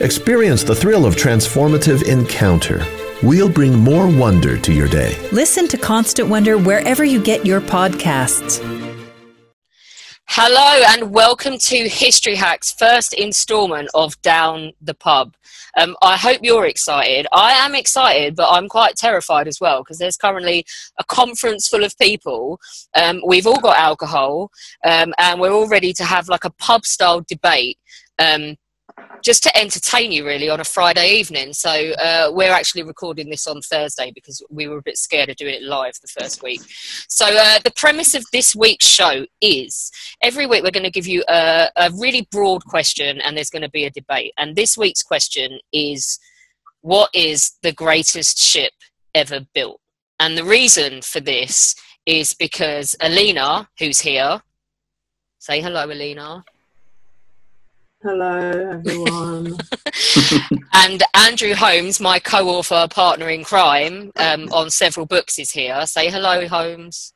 Experience the thrill of transformative encounter. We'll bring more wonder to your day. Listen to Constant Wonder wherever you get your podcasts. Hello and welcome to History Hack's first instalment of Down the Pub. Um, I hope you're excited. I am excited, but I'm quite terrified as well because there's currently a conference full of people. Um, we've all got alcohol, um, and we're all ready to have like a pub style debate. Um, just to entertain you really on a Friday evening. So uh, we're actually recording this on Thursday because we were a bit scared of doing it live the first week. So uh, the premise of this week's show is every week we're going to give you a, a really broad question and there's going to be a debate. And this week's question is what is the greatest ship ever built? And the reason for this is because Alina, who's here, say hello, Alina. Hello, everyone. and Andrew Holmes, my co-author, partner in crime um, on several books, is here. Say hello, Holmes.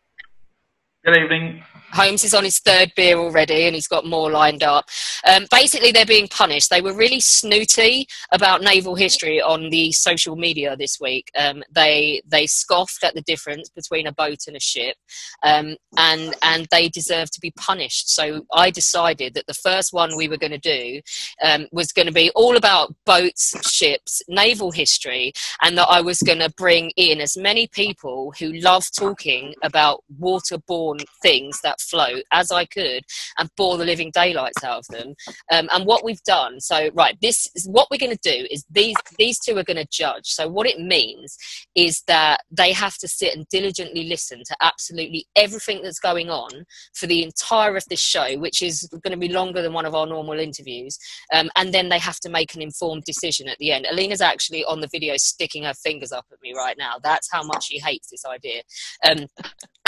Good evening. Holmes is on his third beer already and he's got more lined up. Um, basically, they're being punished. They were really snooty about naval history on the social media this week. Um, they they scoffed at the difference between a boat and a ship, um, and and they deserve to be punished. So I decided that the first one we were going to do um, was going to be all about boats, ships, naval history, and that I was going to bring in as many people who love talking about waterborne things that float as I could and bore the living daylights out of them. Um, and what we've done, so right, this is what we're going to do is these these two are going to judge. So what it means is that they have to sit and diligently listen to absolutely everything that's going on for the entire of this show, which is going to be longer than one of our normal interviews. Um, and then they have to make an informed decision at the end. Alina's actually on the video sticking her fingers up at me right now. That's how much she hates this idea. Um,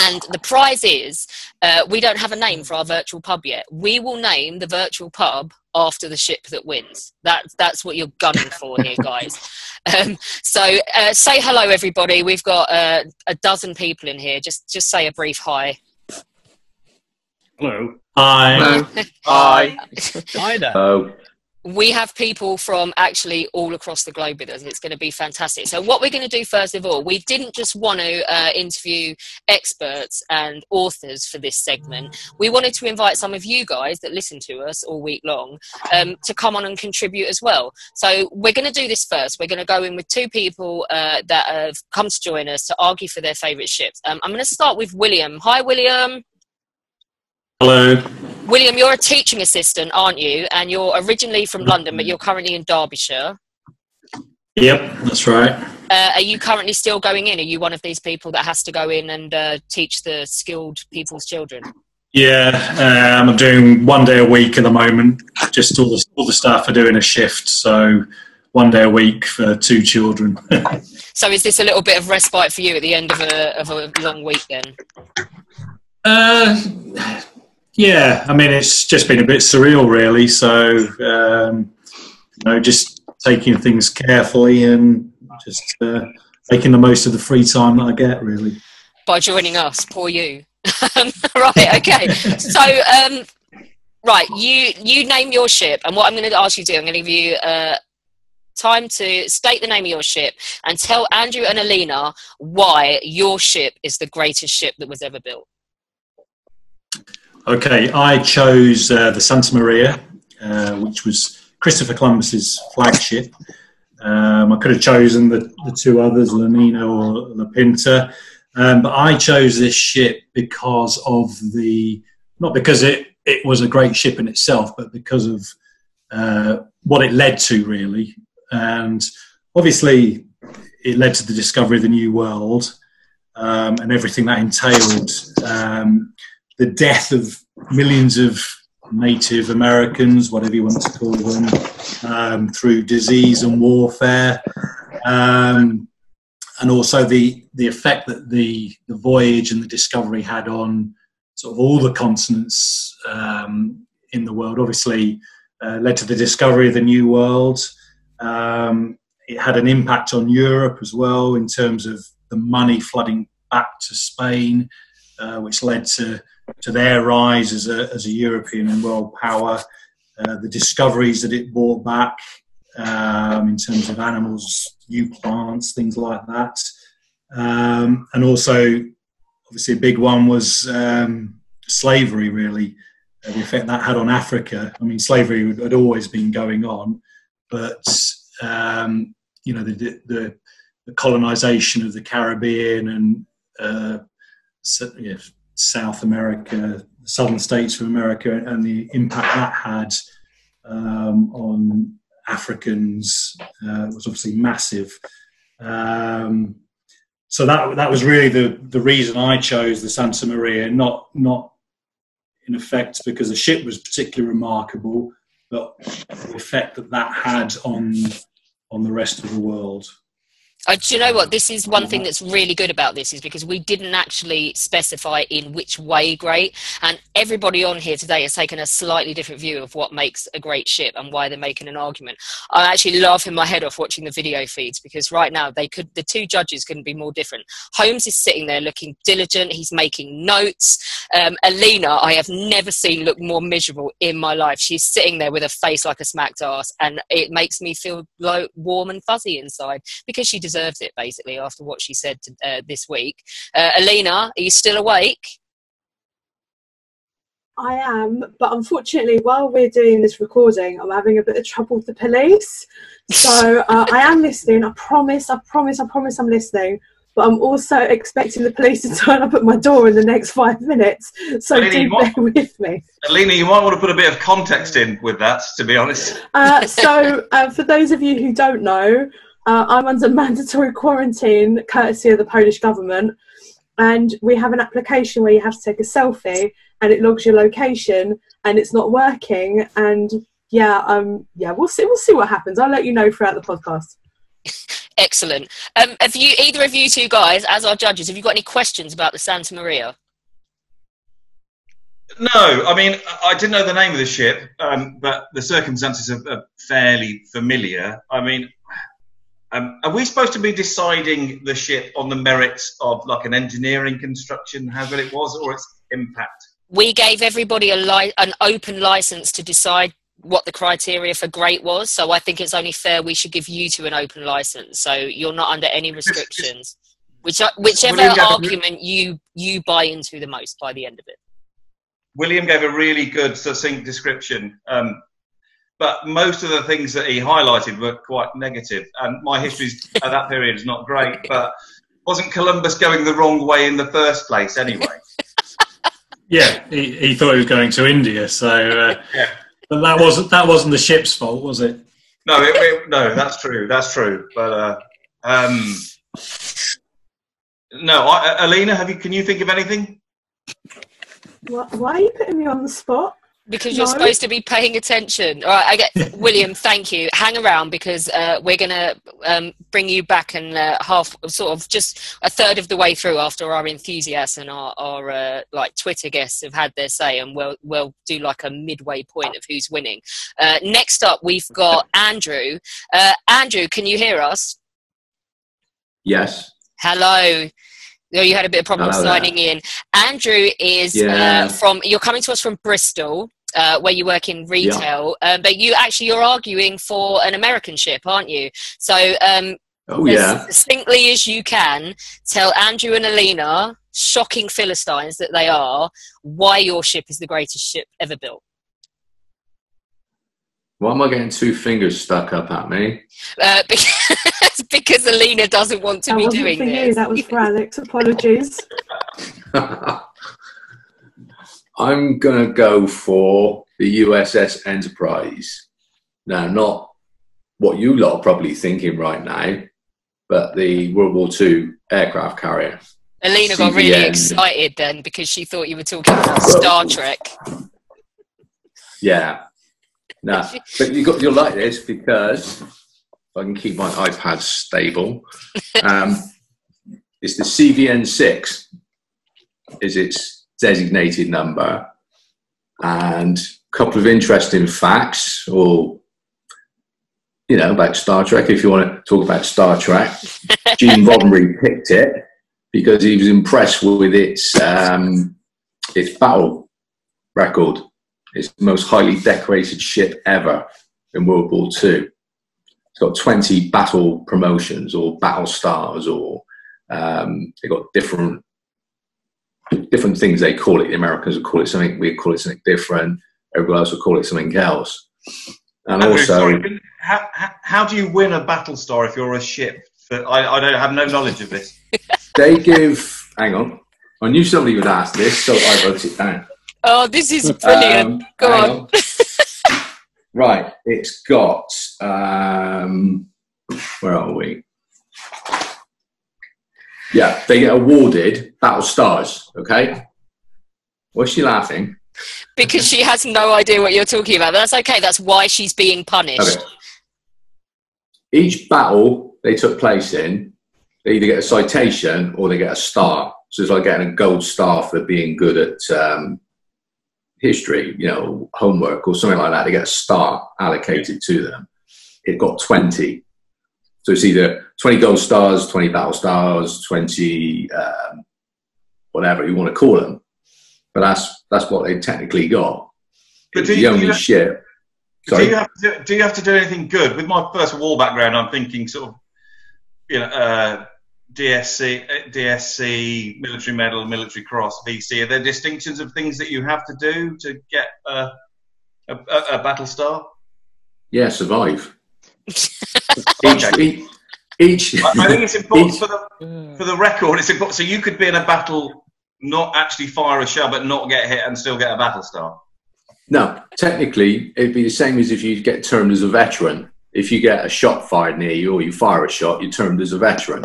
and the prize is uh, we don't have a name for our virtual pub yet. We will name the virtual pub after the ship that wins. That, that's what you're gunning for here, guys. Um, so uh, say hello, everybody. We've got uh, a dozen people in here. Just just say a brief hi. Hello. Hi. Hi. Hi there. Oh. We have people from actually all across the globe with us. It's going to be fantastic. So, what we're going to do first of all, we didn't just want to uh, interview experts and authors for this segment. We wanted to invite some of you guys that listen to us all week long um, to come on and contribute as well. So, we're going to do this first. We're going to go in with two people uh, that have come to join us to argue for their favourite ships. Um, I'm going to start with William. Hi, William. Hello. William, you're a teaching assistant, aren't you? And you're originally from London, but you're currently in Derbyshire. Yep, that's right. Uh, are you currently still going in? Are you one of these people that has to go in and uh, teach the skilled people's children? Yeah, um, I'm doing one day a week at the moment. Just all the all the staff are doing a shift, so one day a week for two children. So is this a little bit of respite for you at the end of a, of a long week then? uh, yeah, I mean it's just been a bit surreal, really. So um, you know, just taking things carefully and just uh, making the most of the free time that I get, really. By joining us, poor you. right, okay. So, um, right, you you name your ship, and what I'm going to ask you to do, I'm going to give you uh, time to state the name of your ship and tell Andrew and Alina why your ship is the greatest ship that was ever built. Okay, I chose uh, the Santa Maria, uh, which was Christopher Columbus's flagship. Um, I could have chosen the, the two others, La Nina or La Pinta. Um, but I chose this ship because of the not because it it was a great ship in itself, but because of uh, what it led to really, and obviously it led to the discovery of the New World um, and everything that entailed. The death of millions of Native Americans, whatever you want to call them, um, through disease and warfare, um, and also the the effect that the the voyage and the discovery had on sort of all the continents um, in the world. Obviously, uh, led to the discovery of the New World. Um, it had an impact on Europe as well in terms of the money flooding back to Spain, uh, which led to to their rise as a, as a European and world power. Uh, the discoveries that it brought back um, in terms of animals, new plants, things like that. Um, and also, obviously, a big one was um, slavery, really, uh, the effect that had on Africa. I mean, slavery had always been going on, but, um, you know, the, the, the colonization of the Caribbean and uh, so, South America, southern states of America, and the impact that had um, on Africans uh, was obviously massive. Um, so that that was really the the reason I chose the Santa Maria, not not in effect because the ship was particularly remarkable, but the effect that that had on on the rest of the world. Uh, do you know what? This is one thing that's really good about this is because we didn't actually specify in which way great, and everybody on here today has taken a slightly different view of what makes a great ship and why they're making an argument. I'm actually laughing my head off watching the video feeds because right now they could the two judges couldn't be more different. Holmes is sitting there looking diligent. He's making notes. Um, Alina, I have never seen look more miserable in my life. She's sitting there with a face like a smacked ass, and it makes me feel like warm and fuzzy inside because she deserves it basically after what she said to, uh, this week. Uh, Alina, are you still awake? I am, but unfortunately, while we're doing this recording, I'm having a bit of trouble with the police. So uh, I am listening. I promise. I promise. I promise. I'm listening. But I'm also expecting the police to turn up at my door in the next five minutes. So Alina, do bear might- with me. Alina, you might want to put a bit of context in with that, to be honest. Uh, so, uh, for those of you who don't know, uh, I'm under mandatory quarantine courtesy of the Polish government, and we have an application where you have to take a selfie, and it logs your location, and it's not working. And yeah, um, yeah, we'll see. We'll see what happens. I'll let you know throughout the podcast. Excellent. Um, have you either of you two guys, as our judges, have you got any questions about the Santa Maria? No, I mean, I didn't know the name of the ship, um, but the circumstances are, are fairly familiar. I mean, um, are we supposed to be deciding the ship on the merits of like an engineering construction, how good it was, or its impact? We gave everybody a li- an open license to decide what the criteria for great was. So I think it's only fair we should give you two an open license. So you're not under any restrictions. Which, whichever William Gavin- argument you you buy into the most by the end of it. William gave a really good, succinct description, um, but most of the things that he highlighted were quite negative. And my history at that period is not great, but wasn't Columbus going the wrong way in the first place anyway? Yeah, he, he thought he was going to India, so uh, Yeah. but that wasn't that wasn't the ship's fault, was it? No, it, it, no, that's true. That's true. But uh, um, no, I, uh, Alina, have you? Can you think of anything? Why, why are you putting me on the spot? Because you're No. supposed to be paying attention. All right, I get William. Thank you. Hang around because uh, we're going to um, bring you back and uh, half, sort of, just a third of the way through after our enthusiasts and our, our uh, like Twitter guests have had their say, and we'll we'll do like a midway point of who's winning. Uh, next up, we've got Andrew. Uh, Andrew, can you hear us? Yes. Hello. No, you had a bit of problem Hello there. signing in. Andrew is Yeah. uh, from. You're coming to us from Bristol, uh, where you work in retail. Um, but you actually you're arguing for an American ship, aren't you? So um, Oh as yeah. succinctly as you can, tell Andrew and Alina, shocking philistines that they are, why your ship is the greatest ship ever built. Why am I getting two fingers stuck up at me? Uh, because, because Alina doesn't want to That be wasn't doing for you. this. That was for Alex. Apologies. I'm going to go for the USS Enterprise. Now, not what you lot are probably thinking right now, but the World War II aircraft carrier. Alina got really excited then because she thought you were talking about Star Trek. Yeah. No, but you got you'll like this because if I can keep my iPad stable. Um, it's the CVN six is its designated number, and a couple of interesting facts, or you know, about Star Trek. If you want to talk about Star Trek, Gene Roddenberry picked it because he was impressed with its um, its battle record. It's the most highly decorated ship ever in World War II. It's got 20 battle promotions or battle stars, or um, they've got different different things they call it. The Americans would call it something, we call it something different. Everyone else would call it something else. And Andrew, also, sorry, how, how, how do you win a battle star if you're a ship? For, I, I don't have no knowledge of this. they give. Hang on, I knew somebody would ask this, so I wrote it down. Oh, this is brilliant. Um, Go hang on. right, it's got. Um, where are we? Yeah, they get awarded battle stars. Okay, what's she laughing? because she has no idea what you're talking about. That's okay. That's why she's being punished. Okay. Each battle they took place in, they either get a citation or they get a star. So it's like getting a gold star for being good at um, history, you know, homework or something like that. They get a star allocated to them. It got 20. So it's either 20 gold stars, 20 battle stars, 20 um, whatever you want to call them. But that's that's what they technically got. But It's do the you- do only you- ship. Do you, have to do, do you have to do anything good? With my first war background, I'm thinking sort of, you know, uh, DSC, uh, DSC, military medal, military cross, VC. Are there distinctions of things that you have to do to get a, a, a, a battle star? Yeah, survive. each, Okay. each, each, I I think it's important each- for the for the record. It's important. So you could be in a battle, not actually fire a shell, but not get hit and still get a battle star. no, technically, it'd be the same as if you get termed as a veteran. If you get a shot fired near you or you fire a shot, you're termed as a veteran.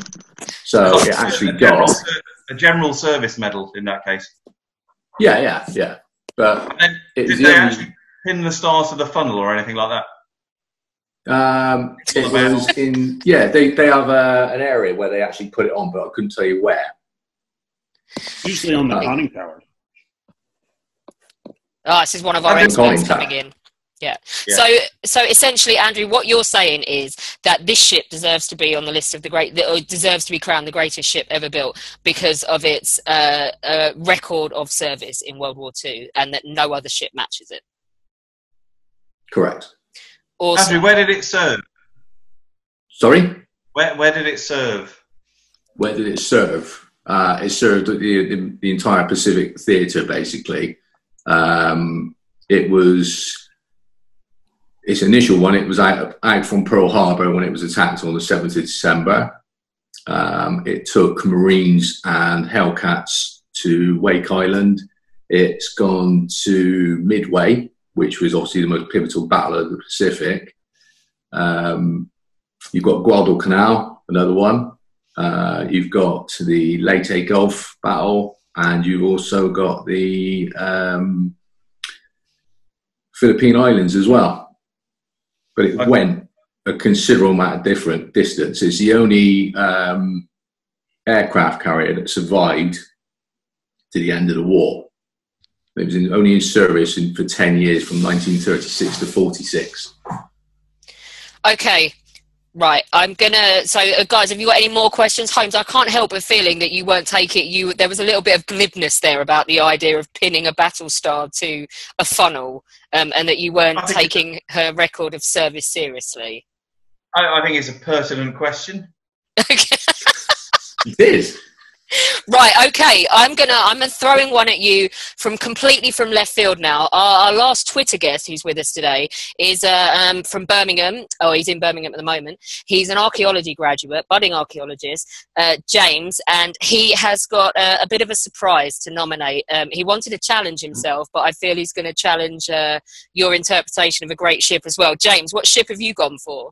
So it actually a got, ser- a general service medal in that case. yeah, yeah, yeah. But And then, it's did the they only- actually pin the stars to the funnel or anything like that? Um, it was in, yeah, they, they have uh an area where they actually put it on, but I couldn't tell you where. Usually on the Uh, conning tower. Oh, this is one of our Andrew experts Collins. coming in. Yeah. Yeah. So, so essentially, Andrew, what you're saying is that this ship deserves to be on the list of the great, or deserves to be crowned the greatest ship ever built because of its uh, uh, record of service in World War II, and that no other ship matches it. Correct. Awesome. Andrew, where did it serve? Sorry? Where, where did it serve? Where did it serve? Uh, it served the, the, the entire Pacific Theatre, basically. Um, it was its initial one. It was out, out from Pearl Harbor when it was attacked on the seventh of December. Um, it took Marines and Hellcats to Wake Island. It's gone to Midway, which was obviously the most pivotal battle of the Pacific. Um, you've got Guadalcanal, another one. Uh, you've got the Leyte Gulf battle, and you've also got the um, Philippine Islands as well. But it Okay. went a considerable amount of different distance. It's the only um, aircraft carrier that survived to the end of the war. It was in, only in service in, for 10 years from 1936 to 46. Okay. Right, I'm gonna. So, uh, guys, have you got any more questions, Holmes? I can't help but feeling that you weren't taking. You there was a little bit of glibness there about the idea of pinning a battle star to a funnel, um, and that you weren't taking her record of service seriously. I, I think it's a pertinent question. Okay. It is. Right okay i'm gonna i'm throwing one at you from completely from left field now. Our, our last twitter guest who's with us today is uh, um, from birmingham. Oh he's in birmingham at the moment. He's an archaeology graduate budding archaeologist uh, james and he has got a bit of a surprise to nominate. Um, he wanted to challenge himself but i feel he's going to challenge uh, your interpretation of a great ship as well. James what ship have you gone for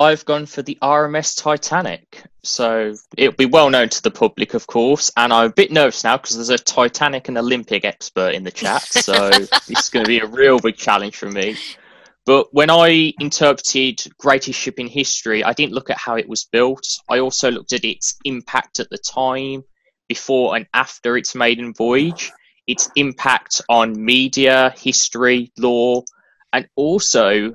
I've gone for the RMS Titanic. So it'll be well known to the public, of course. And I'm a bit nervous now because there's a Titanic and Olympic expert in the chat. So is going to be a real big challenge for me. But when I interpreted greatest ship in history, I didn't look at how it was built. I also looked at its impact at the time, before and after its maiden voyage, its impact on media, history, law, and also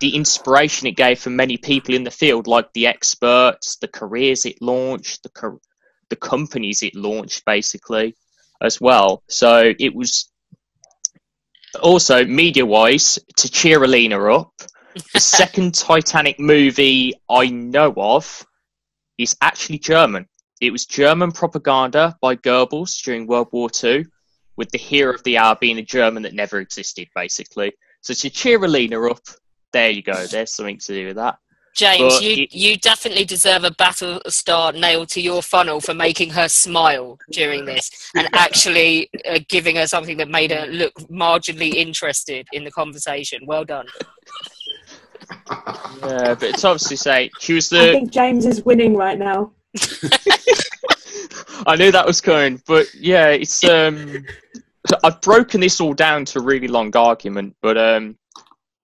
the inspiration it gave for many people in the field, like the experts, the careers it launched, the co- the companies it launched, basically, as well. So it was also media-wise to cheer Alina up. The second Titanic movie I know of is actually German. It was German propaganda by Goebbels during World War II, with the hero of the hour being a German that never existed, basically. So to cheer Alina up, there you go. There's something to do with that. James, you, it, you definitely deserve a battle star nailed to your funnel for making her smile during this and actually uh, giving her something that made her look marginally interested in the conversation. Well done. yeah, but it's obviously say she was the. I think James is winning right now. I knew that was coming, but yeah, it's um. I've broken this all down to a really long argument, but um,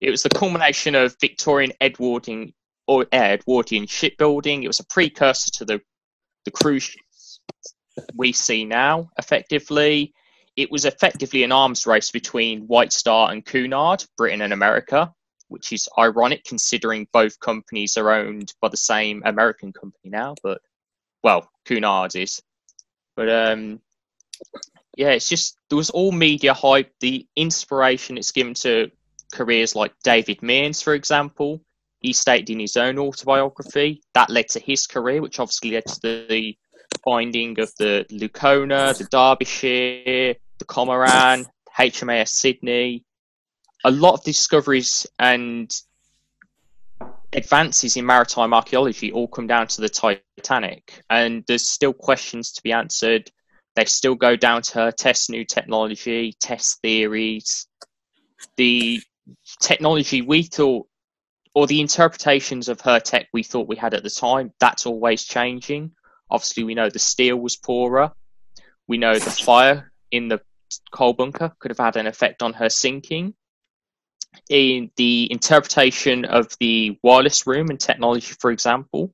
it was the culmination of Victorian Edwardian or Edwardian shipbuilding. It was a precursor to the the cruise ships we see now. Effectively, it was effectively an arms race between White Star and Cunard, Britain and America, which is ironic considering both companies are owned by the same American company now. But well, Cunard is. But um, yeah, it's just there was all media hype. The inspiration it's given to careers like David Mearns, for example. He stated in his own autobiography that led to his career, which obviously led to the finding of the Lucona, the Derbyshire, the Kormoran, HMAS Sydney. A lot of discoveries and advances in maritime archaeology all come down to the Titanic, and there's still questions to be answered. They still go down to her test new technology, test theories. The technology we thought or the interpretations of her tech we thought we had at the time, that's always changing. Obviously, we know the steel was poorer. We know the fire in the coal bunker could have had an effect on her sinking. In the interpretation of the wireless room and technology, for example,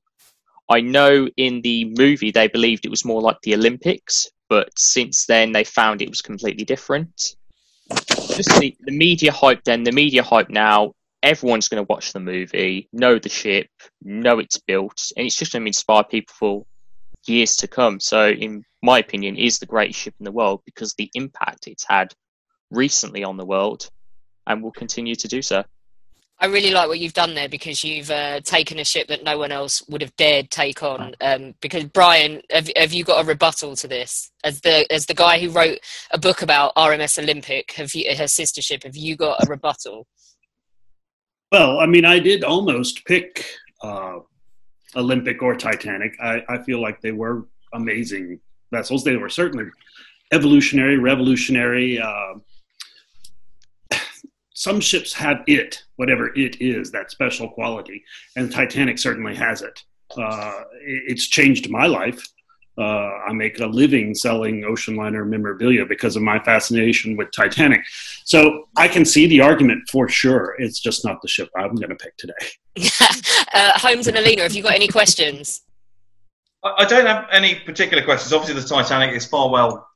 I know in the movie they believed it was more like the Olympics, but since then they found it was completely different just the, the media hype then, the media hype now, everyone's going to watch the movie, know the ship, know it's built, and it's just going to inspire people for years to come. So, in my opinion, is the greatest ship in the world because the impact it's had recently on the world and will continue to do so. I really like what you've done there because you've uh, taken a ship that no one else would have dared take on. Um, because Brian, have, have you got a rebuttal to this? As the as the guy who wrote a book about RMS Olympic, have you, her sister ship, have you got a rebuttal? Well, I mean, I did almost pick uh, Olympic or Titanic. I, I feel like they were amazing vessels. They were certainly evolutionary, revolutionary. Uh, some ships have it, whatever it is, that special quality, and Titanic certainly has it. Uh, it's changed my life. Uh, I make a living selling ocean liner memorabilia because of my fascination with Titanic. So I can see the argument for sure. It's just not the ship I'm going to pick today. uh, Holmes and Alina, have you got any questions? I don't have any particular questions. Obviously, the Titanic is far well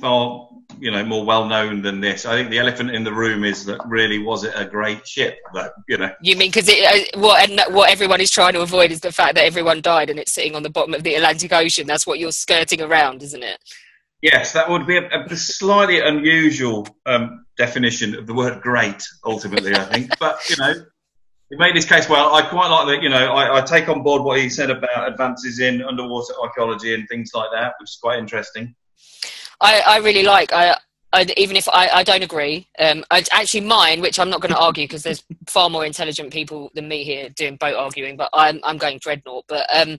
far you know more well known than this. I think the elephant in the room is that really was it a great ship? That you know. You mean because uh, what what everyone is trying to avoid is the fact that everyone died and it's sitting on the bottom of the Atlantic Ocean. That's what you're skirting around, isn't it? Yes, that would be a, a slightly unusual um, definition of the word "great." Ultimately, I think, but you know, he made his case well. I quite like that. You know, I, I take on board what he said about advances in underwater archaeology and things like that, which is quite interesting. I, I really like. I, I, even if I, I don't agree, um, I, actually mine, which I'm not going to argue because there's far more intelligent people than me here doing boat arguing, but I'm I'm going dreadnought. But um,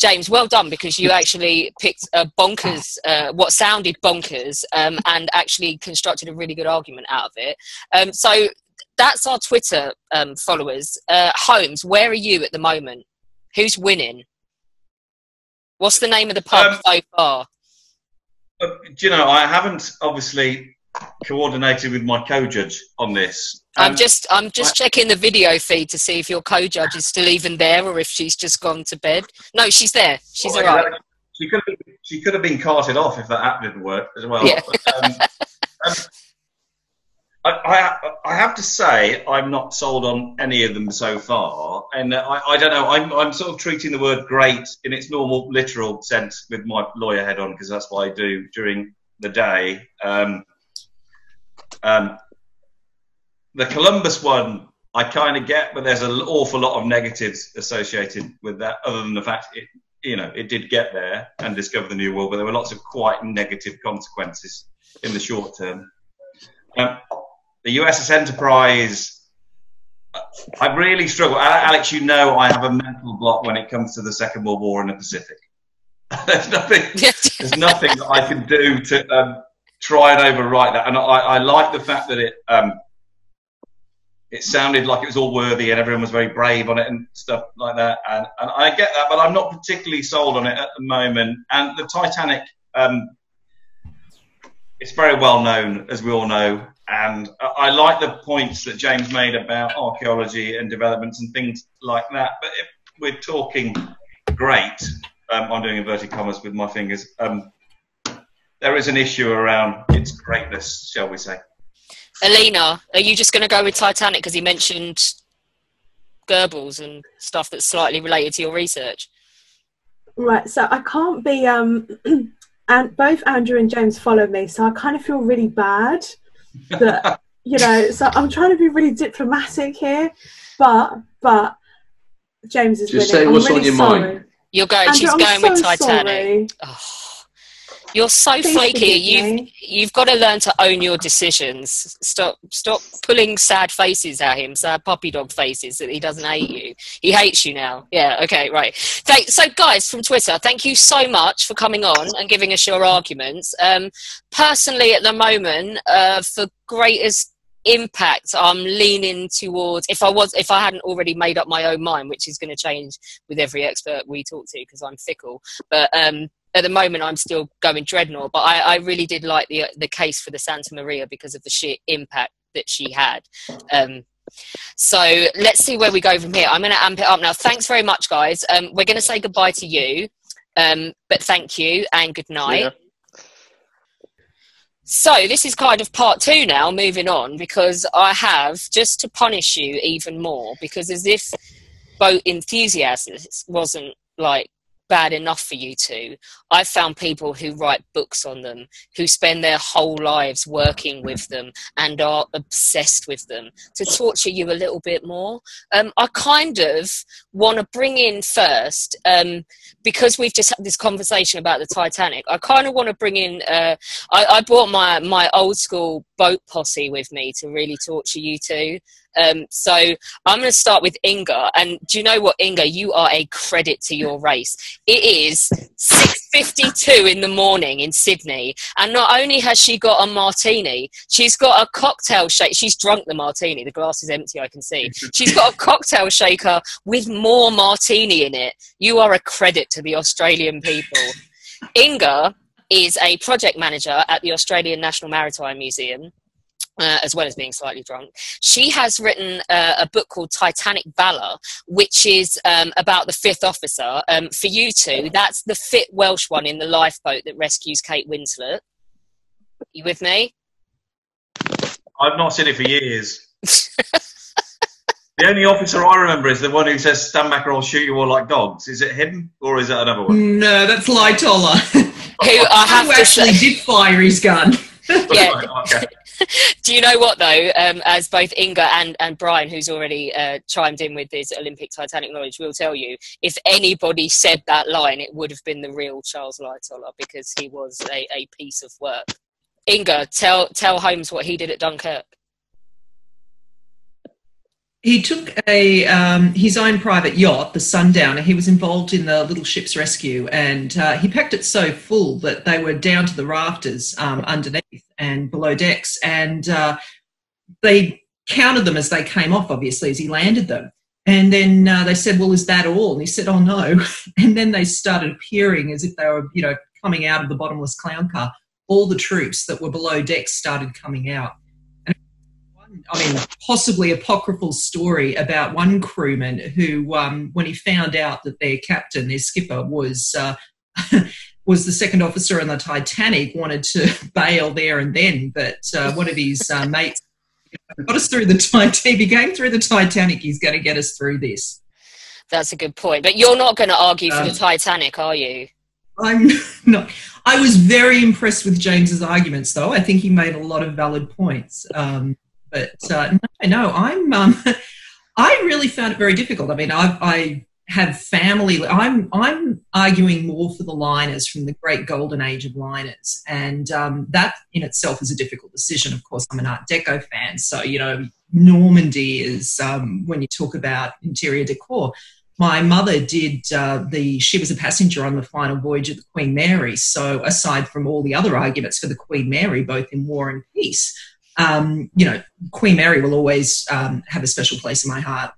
James, well done because you actually picked a bonkers, uh, what sounded bonkers, um, and actually constructed a really good argument out of it. Um, so that's our Twitter um, followers. Uh, Holmes, where are you at the moment? Who's winning? What's the name of the pub Um, so far? Do you know, I haven't obviously coordinated with my co-judge on this. I'm just I'm just checking the video feed to see if your co-judge is still even there or if she's just gone to bed. No, she's there. She's well, all right. She could have been, she could have been carted off if that app didn't work as well. Yeah. But, um, um, I, I, have to say I'm not sold on any of them so far, and uh, I, I don't know. I'm, I'm sort of treating the word "great" in its normal, literal sense with my lawyer head on because that's what I do during the day. Um, um, the Columbus one I kind of get, but there's an awful lot of negatives associated with that, other than the fact it, you know, it did get there and discover the new world, but there were lots of quite negative consequences in the short term. Um, the USS Enterprise, I really struggle. Alex, you know, I have a mental block when it comes to the Second World War in the Pacific. there's nothing. there's nothing that I can do to um, try and overwrite that. And I, I like the fact that it um, it sounded like it was all worthy and everyone was very brave on it and stuff like that. And, and I get that, but I'm not particularly sold on it at the moment. And the Titanic, um, it's very well known, as we all know. And I, I like the points that James made about archaeology and developments and things like that. But if we're talking great, um, I'm doing inverted commas with my fingers. Um, there is an issue around its greatness, shall we say? Alina, are you just going to go with Titanic because he mentioned Goebbels and stuff that's slightly related to your research? Right, so I can't be um and both Andrew and James follow me, so I kind of feel really bad that you know, so I'm trying to be really diplomatic here, but but James is Just winning. say I'm what's on your sorry. mind. You're going. Andrew, she's I'm going with Titanic. sorry. Oh. You're so Please flaky. You've you've got to learn to own your decisions. Stop stop pulling sad faces at him, sad puppy dog faces that he doesn't hate you. He hates you now. Yeah. Okay. Right. Thank, so, guys from Twitter, thank you so much for coming on and giving us your arguments. Um, personally, at the moment, uh, for greatest impact i'm leaning towards if i was if i hadn't already made up my own mind which is going to change with every expert we talk to because i'm fickle but um at the moment I'm still going dreadnought, but I, I really did like the the case for the Santa Maria because of the sheer impact that she had. Um, so let's see where we go from here. I'm going to amp it up now. Thanks very much, guys. Um, we're going to say goodbye to you, um, but thank you and good night. Yeah. So this is kind of part two now, moving on, because I have just to punish you even more, because as if boat enthusiasts wasn't like bad enough for you two, I've found people who write books on them, who spend their whole lives working with them and are obsessed with them to torture you a little bit more. Um, I kind of want to bring in first, um, because we've just had this conversation about the Titanic, I kind of want to bring in, uh, I, I brought my, my old school boat posse with me to really torture you two. Um, so I'm going to start with Inger, and do you know what, Inger? You are a credit to your race. It is 6:52 in the morning in Sydney, and not only has she got a martini, she's got a cocktail shake. She's drunk the martini. The glass is empty. I can see. She's got a cocktail shaker with more martini in it. You are a credit to the Australian people. Inger is a project manager at the Australian National Maritime Museum uh, as well as being slightly drunk. She has written uh, a book called Titanic Valor, which is um, about the fifth officer. Um, for you two, that's the fit Welsh one in the lifeboat that rescues Kate Winslet. You with me? I've not seen it for years. the only officer I remember is the one who says, "Stand back or I'll shoot you all like dogs." Is it him or is it another one? No, that's Lightoller. Who I have Who to actually say, did fire his gun. yeah, okay. Do you know what though? Um, as both Inger and, and Brian, who's already uh, chimed in with his Olympic Titanic knowledge, will tell you, if anybody said that line, it would have been the real Charles Lightoller because he was a, a piece of work. Inger, tell tell Holmes what he did at Dunkirk. He took a um, his own private yacht, the Sundowner. He was involved in the little ship's rescue, and uh, he packed it so full that they were down to the rafters um, underneath and below decks, and uh, they counted them as they came off. Obviously, as he landed them, and then uh, they said, "Well, is that all?" And he said, "Oh no." And then they started appearing as if they were, you know, coming out of the bottomless clown car. All the troops that were below decks started coming out I mean, possibly apocryphal story about one crewman who, um, when he found out that their captain, their skipper, was uh, was the second officer on the Titanic, wanted to bail there and then, but uh, one of his uh, mates got us through the Titanic. If he came through the Titanic, he's going to get us through this. That's a good point. But you're not going to argue for um, the Titanic, are you? I'm not. I was very impressed with James's arguments, though. I think he made a lot of valid points. Um, but uh, no, I'm. Um, I really found it very difficult. I mean, I, I have family. I'm I'm arguing more for the liners from the great golden age of liners, and um, that in itself is a difficult decision. Of course, I'm an Art Deco fan, so you know Normandie is um, when you talk about interior decor. My mother did uh, the. She was a passenger on the final voyage of the Queen Mary. So aside from all the other arguments for the Queen Mary, both in war and peace, um, you know, Queen Mary will always um, have a special place in my heart.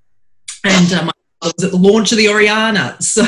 And um, I was at the launch of the Oriana. So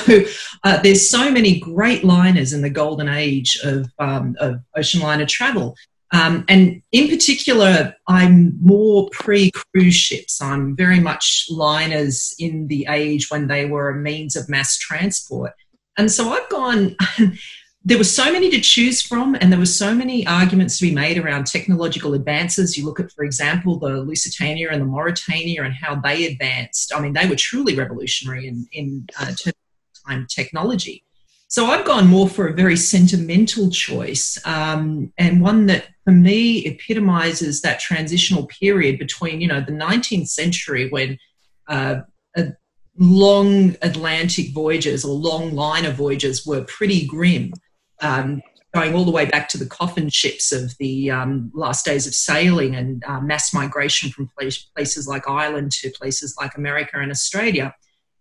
uh, there's so many great liners in the golden age of, um, of ocean liner travel. Um, and in particular, I'm more pre cruise ships. I'm very much liners in the age when they were a means of mass transport. And so I've gone there were so many to choose from, and there were so many arguments to be made around technological advances. You look at, for example, the Lusitania and the Mauretania and how they advanced. I mean, they were truly revolutionary in, in uh, terms of time technology. So I've gone more for a very sentimental choice, um, and one that for me epitomizes that transitional period between, you know, the 19th century when uh, long Atlantic voyages or long liner voyages were pretty grim um, going all the way back to the coffin ships of the um, last days of sailing and uh, mass migration from places like Ireland to places like America and Australia,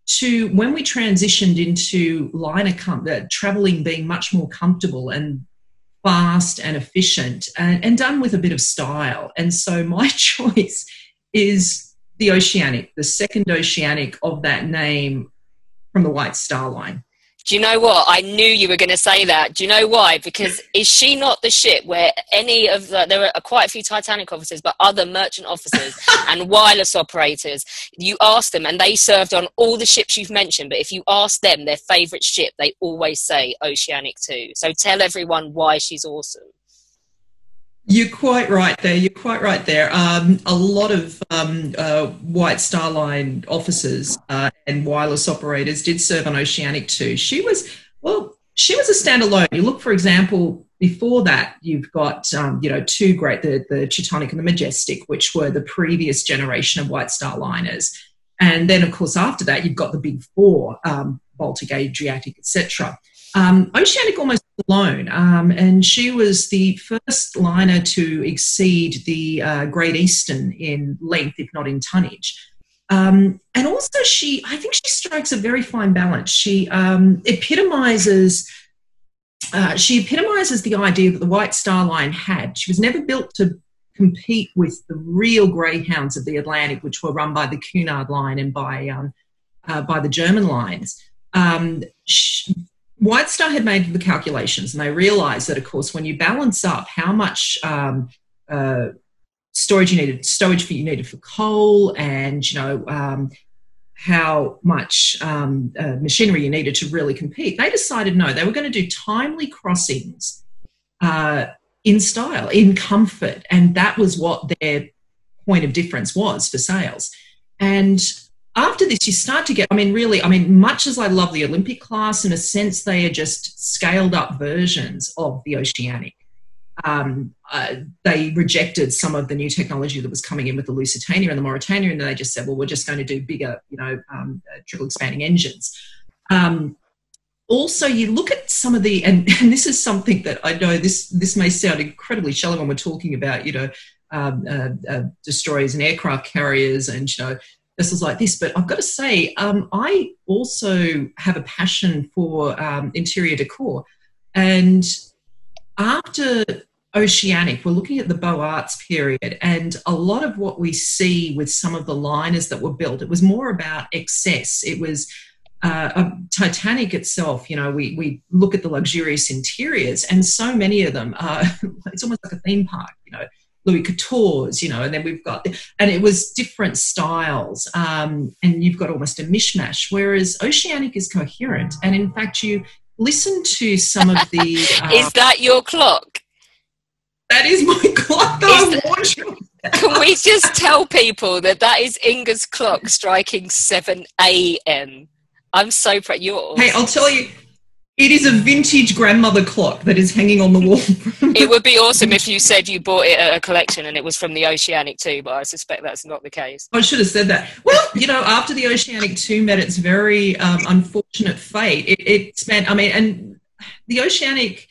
to when we transitioned into liner com- uh, traveling being much more comfortable and fast and efficient and, and done with a bit of style. And so my choice is the Oceanic, the second Oceanic of that name from the White Star Line. Do you know what? I knew you were going to say that. Do you know why? Because is she not the ship where any of the, there are quite a few Titanic officers, but other merchant officers and wireless operators, you ask them and they served on all the ships you've mentioned, but if you ask them their favourite ship, they always say Oceanic 2. So tell everyone why she's awesome. You're quite right there. You're quite right there. Um, a lot of um, uh, White Star Line officers uh, and wireless operators did serve on Oceanic too. She was, well, she was a standalone. You look, for example, before that, you've got, um, you know, two great, the, the Teutonic and the Majestic, which were the previous generation of White Star liners. And then, of course, after that, you've got the big four, um, Baltic, Adriatic, etc. Um, Oceanic almost alone, um, and she was the first liner to exceed the uh, Great Eastern in length, if not in tonnage. Um, and also, she, I think she strikes a very fine balance. She um, epitomizes. Uh, she epitomizes the idea that the White Star Line had. She was never built to compete with the real greyhounds of the Atlantic, which were run by the Cunard Line and by um, uh, by the German lines. Um, she, White Star had made the calculations, and they realised that, of course, when you balance up how much um, uh, storage you needed, stowage for you needed for coal, and you know um, how much um, uh, machinery you needed to really compete, they decided no, they were going to do timely crossings uh, in style, in comfort, and that was what their point of difference was for sales. And after this, you start to get, I mean, really, I mean, much as I love the Olympic class, in a sense, they are just scaled up versions of the Oceanic. um, uh, they rejected some of the new technology that was coming in with the Lusitania and the Mauretania, and they just said, well, we're just going to do bigger, you know, um, triple expanding engines. Um, also, you look at some of the, and, and, this is something that I know this this may sound incredibly shallow when we're talking about, you know, um, uh, uh, destroyers and aircraft carriers and you know vessels like this. But I've got to say, um, I also have a passion for um, interior decor, and after Oceanic, we're looking at the Beaux Arts period, and a lot of what we see with some of the liners that were built, it was more about excess. It was uh, Titanic itself, you know, we, we look at the luxurious interiors, and so many of them are, it's almost like a theme park, you know, Louis Quatorze, you know, and then we've got, and it was different styles, um, and you've got almost a mishmash, whereas Oceanic is coherent. And in fact, you listen to some of the. Uh, is that your clock? That is my clock. That Can we just tell people that that is Inger's clock striking 7 a.m.? I'm so proud. Yours. Hey, I'll tell you, it is a vintage grandmother clock that is hanging on the wall. it would be awesome if you said you bought it at a collection and it was from the Oceanic too, but I suspect that's not the case. I should have said that. Well, you know, after the Oceanic 2 met its very um, unfortunate fate, it, it spent, I mean, and the Oceanic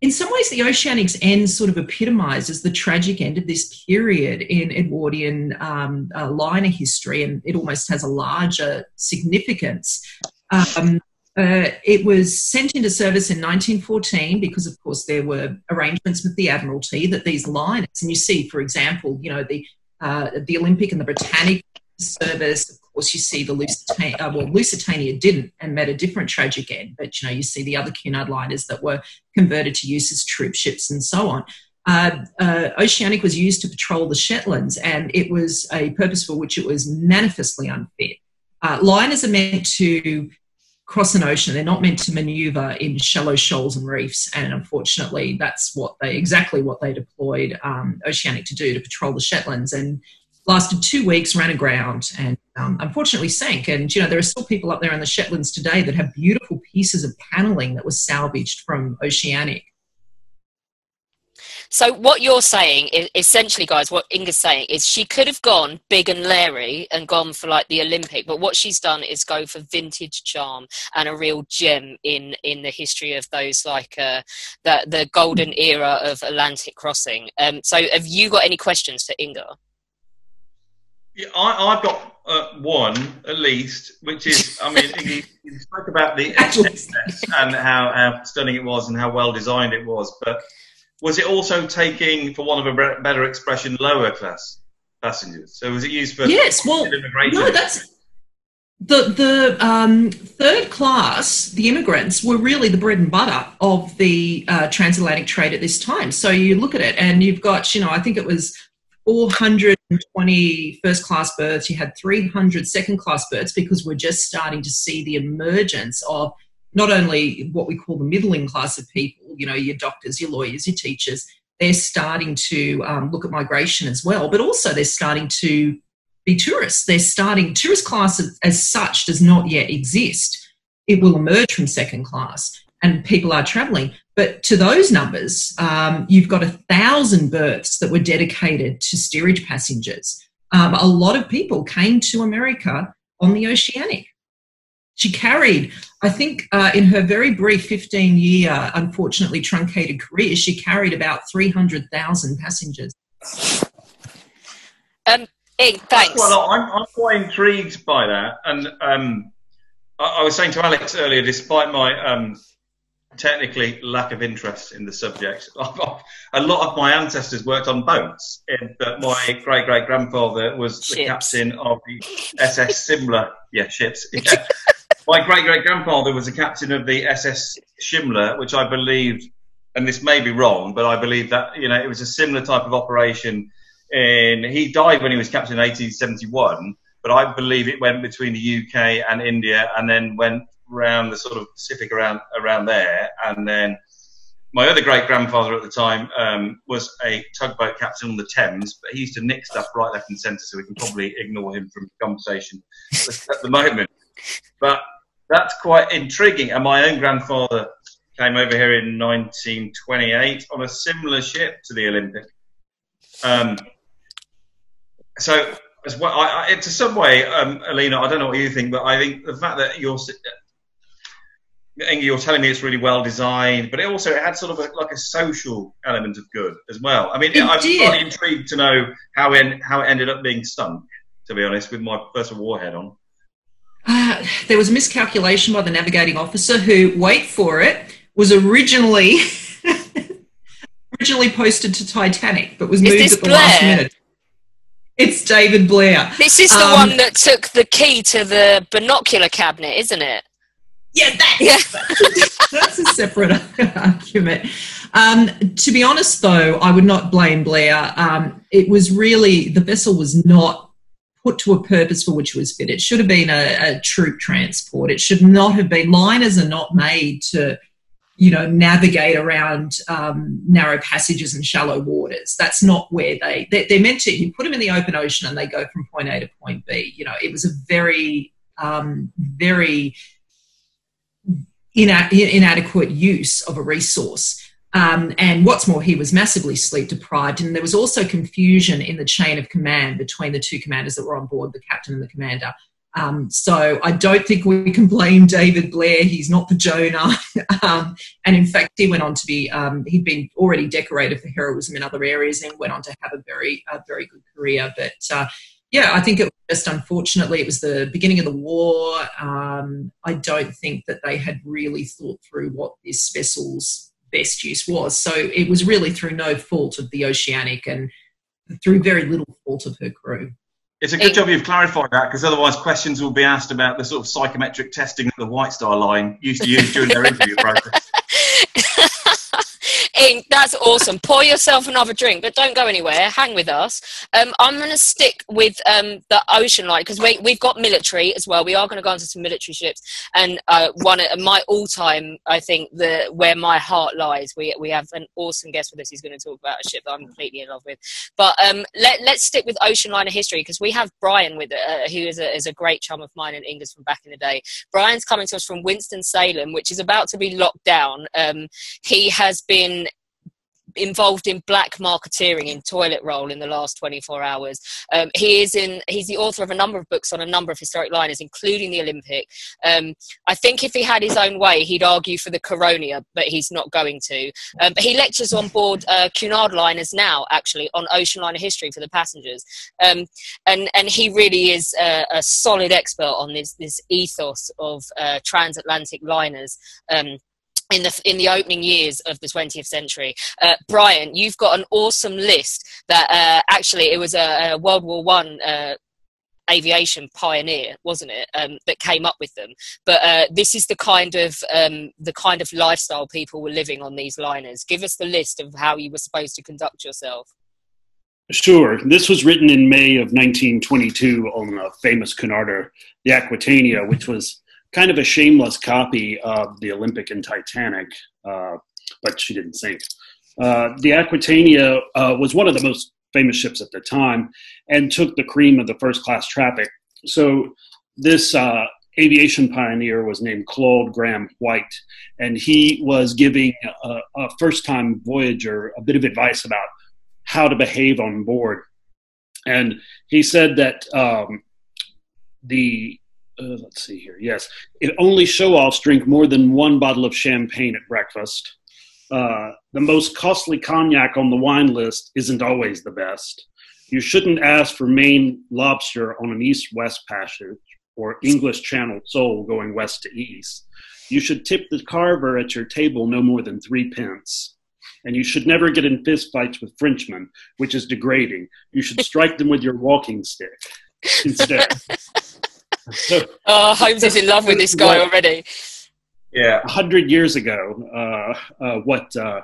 in some ways, the Oceanic's end sort of epitomizes the tragic end of this period in Edwardian um, uh, liner history, and it almost has a larger significance. Um, uh, it was sent into service in 1914 because, of course, there were arrangements with the Admiralty that these liners, and you see, for example, you know the uh, the Olympic and the Britannic service. Of course, you see the Lusitania, uh, well, Lusitania didn't and met a different tragic end, but you know, you see the other Cunard liners that were converted to use as troop ships and so on. Uh, uh, Oceanic was used to patrol the Shetlands, and it was a purpose for which it was manifestly unfit. Uh, liners are meant to cross an ocean; they're not meant to manoeuvre in shallow shoals and reefs. And unfortunately, that's what they exactly what they deployed um, Oceanic to do to patrol the Shetlands. And lasted two weeks, ran aground, and um, unfortunately sank. And you know there are still people up there in the Shetlands today that have beautiful pieces of paneling that was salvaged from Oceanic. So what you're saying is essentially, guys, what Inger's saying is she could have gone big and Larry and gone for like the Olympic, but what she's done is go for vintage charm and a real gem in in the history of those like uh, the the golden era of Atlantic crossing. Um, so have you got any questions for Inga? Yeah, I, have got uh, one at least, which is, I mean, you, you spoke about the and how, how stunning it was and how well designed it was, but was it also taking, for want of a better expression, lower class passengers? So was it used for yes? Well, no, that's the the um, third class. The immigrants were really the bread and butter of the uh, transatlantic trade at this time. So you look at it, and you've got, you know, I think it was 420 first class berths, you had 300 second class berths because we're just starting to see the emergence of not only what we call the middling class of people, you know, your doctors, your lawyers, your teachers, they're starting to um, look at migration as well, but also they're starting to be tourists. They're starting, tourist class as, as such does not yet exist. It will emerge from second class and people are traveling. But to those numbers, um, you've got a thousand berths that were dedicated to steerage passengers. Um, a lot of people came to America on the Oceanic. She carried, I think, uh, in her very brief 15 year, unfortunately truncated career, she carried about 300,000 passengers. Um, hey, thanks. Well, I'm, I'm quite intrigued by that. And um, I, I, was saying to Alex earlier, despite my um, technically lack of interest in the subject. a lot of my ancestors worked on boats, but my great great grandfather was the captain of the SS Simla. Yeah, ships. Yeah. my great great grandfather was a captain of the SS Shimla, which I believe, and this may be wrong, but I believe that you know it was a similar type of operation. In he died when he was captain in 1871, but I believe it went between the UK and India, and then went around the sort of Pacific around around there, and then my other great grandfather at the time um, was a tugboat captain on the Thames, but he used to nick stuff right, left, and centre, so we can probably ignore him from the conversation at the moment. But that's quite intriguing. And my own grandfather came over here in 1928 on a similar ship to the Olympic. Um, so, as well, I, I, to some way, um, Alina, I don't know what you think, but I think the fact that you're Inger, you're telling me it's really well designed, but it also it had sort of a, like a social element of good as well. I mean, It I'm did. quite intrigued to know how it, how it ended up being sunk. To be honest, with my first warhead on. Uh, there was a miscalculation by the navigating officer who, wait for it, was originally originally posted to Titanic, but was Is moved at the last minute. It's David Blair. This is the Um, one that took the key to the binocular cabinet, isn't it? Yeah, that's, Yeah. that's a separate argument. Um, to be honest, though, I would not blame Blair. Um, it was really, the vessel was not put to a purpose for which it was fit. It should have been a, a troop transport. It should not have been. Liners are not made to, you know, navigate around um, narrow passages and shallow waters. That's not where they, they, they're meant to. You put them in the open ocean and they go from point A to point B. You know, it was a very, um, very ina- inadequate use of a resource. Um, and what's more, he was massively sleep deprived. And there was also confusion in the chain of command between the two commanders that were on board, the captain and the commander. Um, so I don't think we can blame David Blair. He's not the Jonah. um, and in fact, he went on to be, um, he'd been already decorated for heroism in other areas and went on to have a very, very good career. But uh, yeah, I think it was just unfortunately it was the beginning of the war. Um, I don't think that they had really thought through what this vessel's best use was. So it was really through no fault of the Oceanic and through very little fault of her crew. It's a good job you've clarified that because otherwise questions will be asked about the sort of psychometric testing that the White Star Line used to use during their interview process. That's awesome. Pour yourself another drink, but don't go anywhere. Hang with us. Um, I'm going to stick with um, the ocean line because we, we've got military as well. We are going to go into some military ships, and uh, one of my all-time, I think, the where my heart lies. We we have an awesome guest with us. He's going to talk about a ship that I'm completely in love with. But um, let let's stick with ocean liner history because we have Brian with uh, who is a, is a great chum of mine and English from back in the day. Brian's coming to us from Winston Salem, which is about to be locked down. Um, he has been involved in black marketeering in toilet roll in the last 24 hours. Um, he is in he's the author of a number of books on a number of historic liners including the olympic. Um, i think if he had his own way he'd argue for the coronia but he's not going to. Um, but he lectures on board uh, cunard liners now actually on ocean liner history for the passengers. Um, and and he really is a, a solid expert on this this ethos of uh, transatlantic liners. Um, in the in the opening years of the 20th century. Uh, Brian, you've got an awesome list that uh, actually it was a, a World War One. Uh, aviation pioneer wasn't it um, that came up with them but uh, this is the kind of um, the kind of lifestyle people were living on these liners give us the list of how you were supposed to conduct yourself Sure. This was written in May of 1922 on a famous Cunarder, the Aquitania, which was kind of a shameless copy of the Olympic and Titanic, uh, but she didn't sink. Uh, the Aquitania uh, was one of the most famous ships at the time and took the cream of the first class traffic. So this uh, aviation pioneer was named Claude Graham White, and he was giving a, a first time voyager a bit of advice about how to behave on board. And he said that um, the uh, let's see here. Yes, if only show offs drink more than one bottle of champagne at breakfast. Uh, the most costly cognac on the wine list isn't always the best. You shouldn't ask for Maine lobster on an east west passage or English Channel sole going west to east. You should tip the carver at your table no more than three pence. And you should never get in fistfights with Frenchmen, which is degrading. You should strike them with your walking stick instead. So, oh holmes is in love with this guy already. Yeah. A hundred years ago uh, uh, what uh,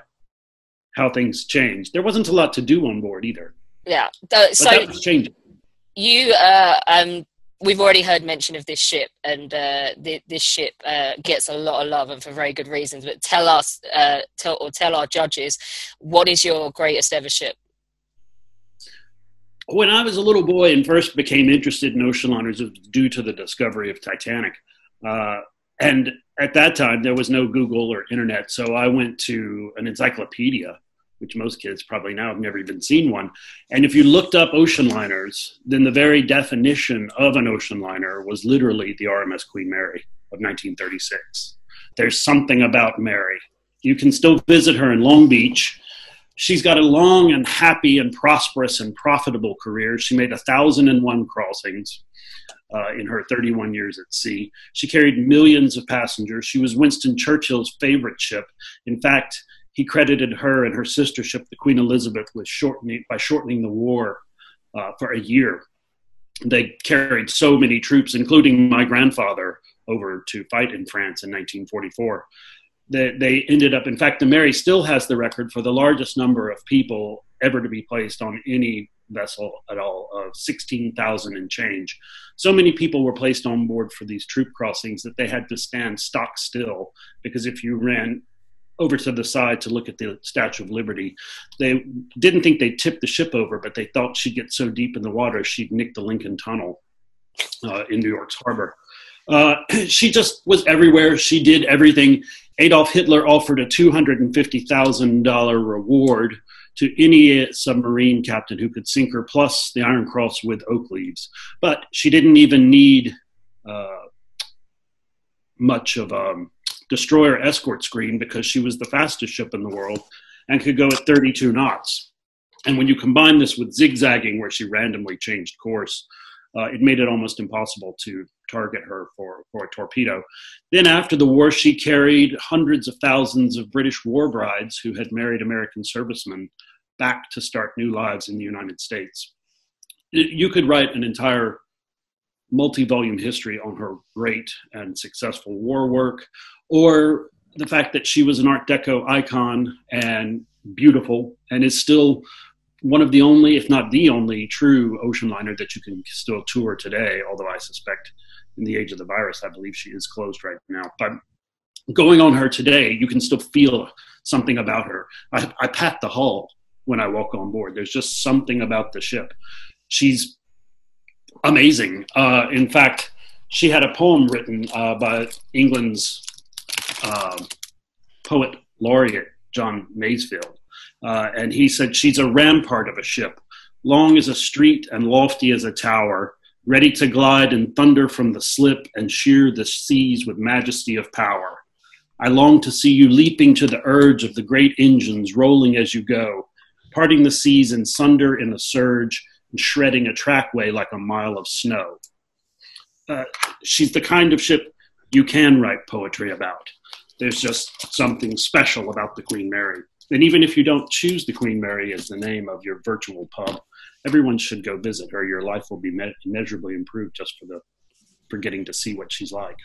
how things changed. There wasn't a lot to do on board either. Yeah. Uh, but so that was changing. you uh, um, we've already heard mention of this ship and uh, th- this ship uh, gets a lot of love and for very good reasons. But tell us uh, tell or tell our judges what is your greatest ever ship when I was a little boy and first became interested in ocean liners, it was due to the discovery of Titanic. Uh, and at that time, there was no Google or internet, so I went to an encyclopedia, which most kids probably now have never even seen one. And if you looked up ocean liners, then the very definition of an ocean liner was literally the RMS Queen Mary of 1936. There's something about Mary. You can still visit her in Long Beach. She's got a long and happy and prosperous and profitable career. She made a thousand and one crossings uh, in her 31 years at sea. She carried millions of passengers. She was Winston Churchill's favorite ship. In fact, he credited her and her sister ship, the Queen Elizabeth, with shortening by shortening the war uh, for a year. They carried so many troops, including my grandfather, over to fight in France in 1944. They, they ended up, in fact, the Mary still has the record for the largest number of people ever to be placed on any vessel at all of 16,000 and change. So many people were placed on board for these troop crossings that they had to stand stock still because if you ran over to the side to look at the Statue of Liberty, they didn't think they'd tip the ship over, but they thought she'd get so deep in the water she'd nick the Lincoln Tunnel uh, in New York's harbor. Uh, she just was everywhere. She did everything. Adolf Hitler offered a $250,000 reward to any submarine captain who could sink her, plus the Iron Cross with oak leaves. But she didn't even need uh, much of a destroyer escort screen because she was the fastest ship in the world and could go at 32 knots. And when you combine this with zigzagging, where she randomly changed course, uh, it made it almost impossible to target her for, for a torpedo. Then, after the war, she carried hundreds of thousands of British war brides who had married American servicemen back to start new lives in the United States. You could write an entire multi volume history on her great and successful war work, or the fact that she was an Art Deco icon and beautiful and is still one of the only, if not the only, true ocean liner that you can still tour today. Although I suspect, in the age of the virus, I believe she is closed right now. But going on her today, you can still feel something about her. I, I pat the hull when I walk on board. There's just something about the ship. She's amazing. Uh, in fact, she had a poem written uh, by England's uh, poet laureate John Masefield uh, and he said, She's a rampart of a ship, long as a street and lofty as a tower, ready to glide and thunder from the slip and shear the seas with majesty of power. I long to see you leaping to the urge of the great engines rolling as you go, parting the seas in sunder in the surge and shredding a trackway like a mile of snow. Uh, she's the kind of ship you can write poetry about. There's just something special about the Queen Mary. And even if you don't choose the Queen Mary as the name of your virtual pub, everyone should go visit her. Your life will be me- immeasurably improved just for the for getting to see what she's like.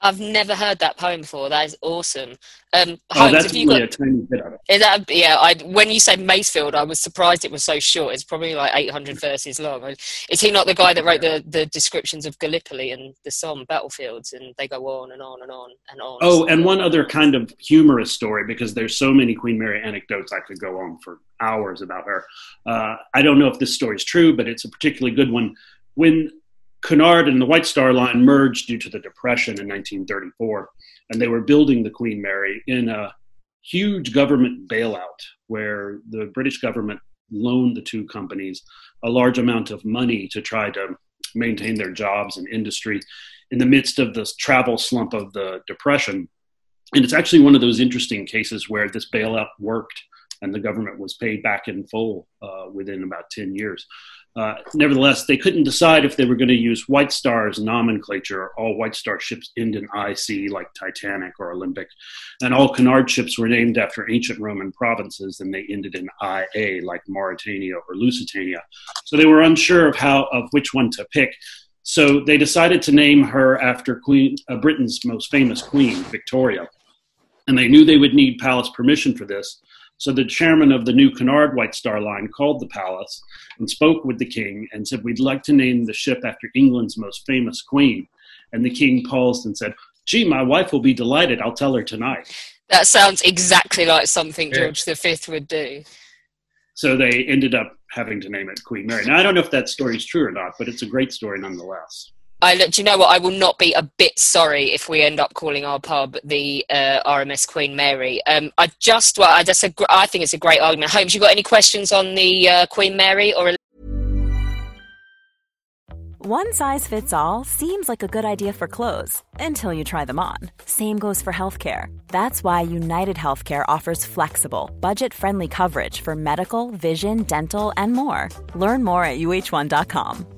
I've never heard that poem before. That is awesome. Um, oh, that's only got, a tiny bit of it. Is that, yeah, I, when you said Masefield, I was surprised it was so short. It's probably like 800 verses long. Is he not the guy that wrote the, the descriptions of Gallipoli and the Somme battlefields? And they go on and on and on and on. Oh, and one other kind of humorous story, because there's so many Queen Mary anecdotes I could go on for hours about her. Uh, I don't know if this story is true, but it's a particularly good one. When Cunard and the White Star Line merged due to the Depression in 1934, and they were building the Queen Mary in a huge government bailout where the British government loaned the two companies a large amount of money to try to maintain their jobs and industry in the midst of this travel slump of the Depression. And it's actually one of those interesting cases where this bailout worked and the government was paid back in full uh, within about 10 years. Uh, nevertheless, they couldn't decide if they were going to use White Star's nomenclature. All White Star ships end in IC, like Titanic or Olympic, and all Cunard ships were named after ancient Roman provinces, and they ended in IA, like Mauretania or Lusitania. So they were unsure of how of which one to pick. So they decided to name her after Queen uh, Britain's most famous queen, Victoria, and they knew they would need palace permission for this. So the chairman of the new Cunard White Star Line called the palace and spoke with the king and said, We'd like to name the ship after England's most famous queen. And the king paused and said, Gee, my wife will be delighted. I'll tell her tonight. That sounds exactly like something George yeah. V would do. So they ended up having to name it Queen Mary. Now, I don't know if that story is true or not, but it's a great story nonetheless. I. Do you know what? I will not be a bit sorry if we end up calling our pub the uh, RMS Queen Mary. Um, I just, well, I just, I think it's a great argument. Holmes, you got any questions on the uh, Queen Mary or? One size fits all seems like a good idea for clothes until you try them on. Same goes for healthcare. That's why United Healthcare offers flexible, budget-friendly coverage for medical, vision, dental, and more. Learn more at uh1.com.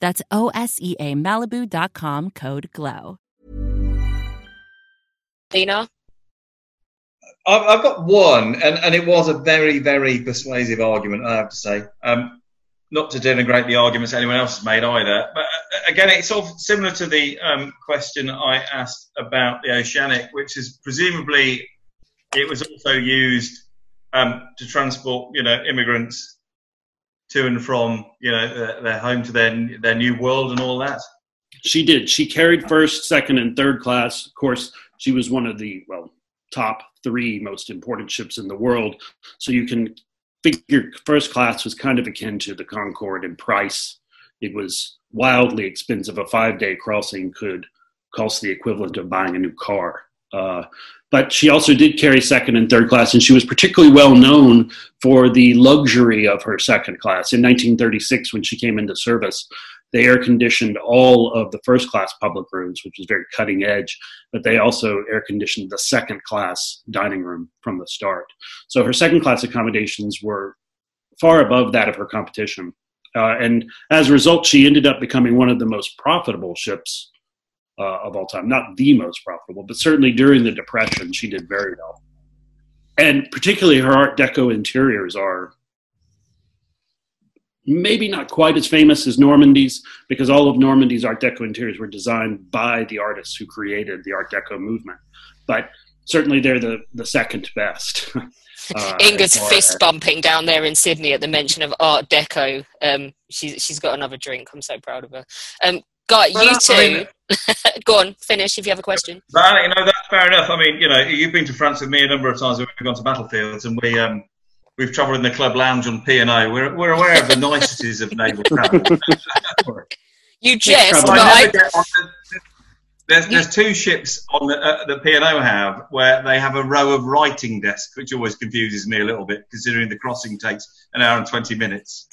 That's O-S-E-A Malibu.com code GLOW. Dina? I've, I've got one, and, and it was a very, very persuasive argument, I have to say. Um, not to denigrate the arguments anyone else has made either, but uh, again, it's sort of similar to the um, question I asked about the Oceanic, which is presumably it was also used um, to transport, you know, immigrants to and from you know their, their home to their their new world and all that? She did. She carried first, second, and third class. Of course, she was one of the well top three most important ships in the world. So you can figure first class was kind of akin to the Concorde in price. It was wildly expensive. A five day crossing could cost the equivalent of buying a new car. Uh, but she also did carry second and third class, and she was particularly well known for the luxury of her second class. In 1936, when she came into service, they air conditioned all of the first class public rooms, which was very cutting edge, but they also air conditioned the second class dining room from the start. So her second class accommodations were far above that of her competition. Uh, and as a result, she ended up becoming one of the most profitable ships uh, of all time. Not the most profitable, but certainly during the Depression, she did very well. And particularly her Art Deco interiors are maybe not quite as famous as Normandie's because all of Normandie's Art Deco interiors were designed by the artists who created the Art Deco movement. But certainly they're the, the second best. Uh, Inger's fist bumping down there in Sydney at the mention of Art Deco. Um, she's she's got another drink. I'm so proud of her. Um, Guy, well, you two. I mean, Go on, finish if you have a question. But, you know, that's fair enough. I mean, you know, you've been to France with me a number of times. We've gone to battlefields, and we um, we've travelled in the club lounge on P and O. We're we're aware of the niceties of naval travel. you jest, but I. There's, there's two ships on the, uh, the P&O have where they have a row of writing desks, which always confuses me a little bit, considering the crossing takes an hour and 20 minutes.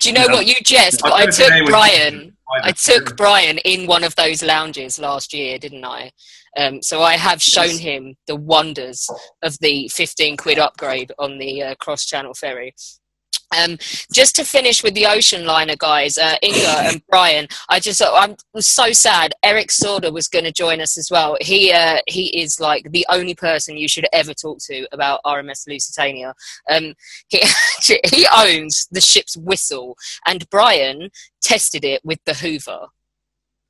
Do you know what you jest? But I took Brian. I took Brian in one of those lounges last year, didn't I? Um, so I have shown yes. him the wonders of the 15 quid upgrade on the uh, cross channel ferry. Um, just to finish with the ocean liner guys, uh, Inger and Brian, I just I was so sad. Eric Sauder was going to join us as well. He uh, he is like the only person you should ever talk to about RMS Lusitania. Um, he he owns the ship's whistle, and Brian tested it with the Hoover.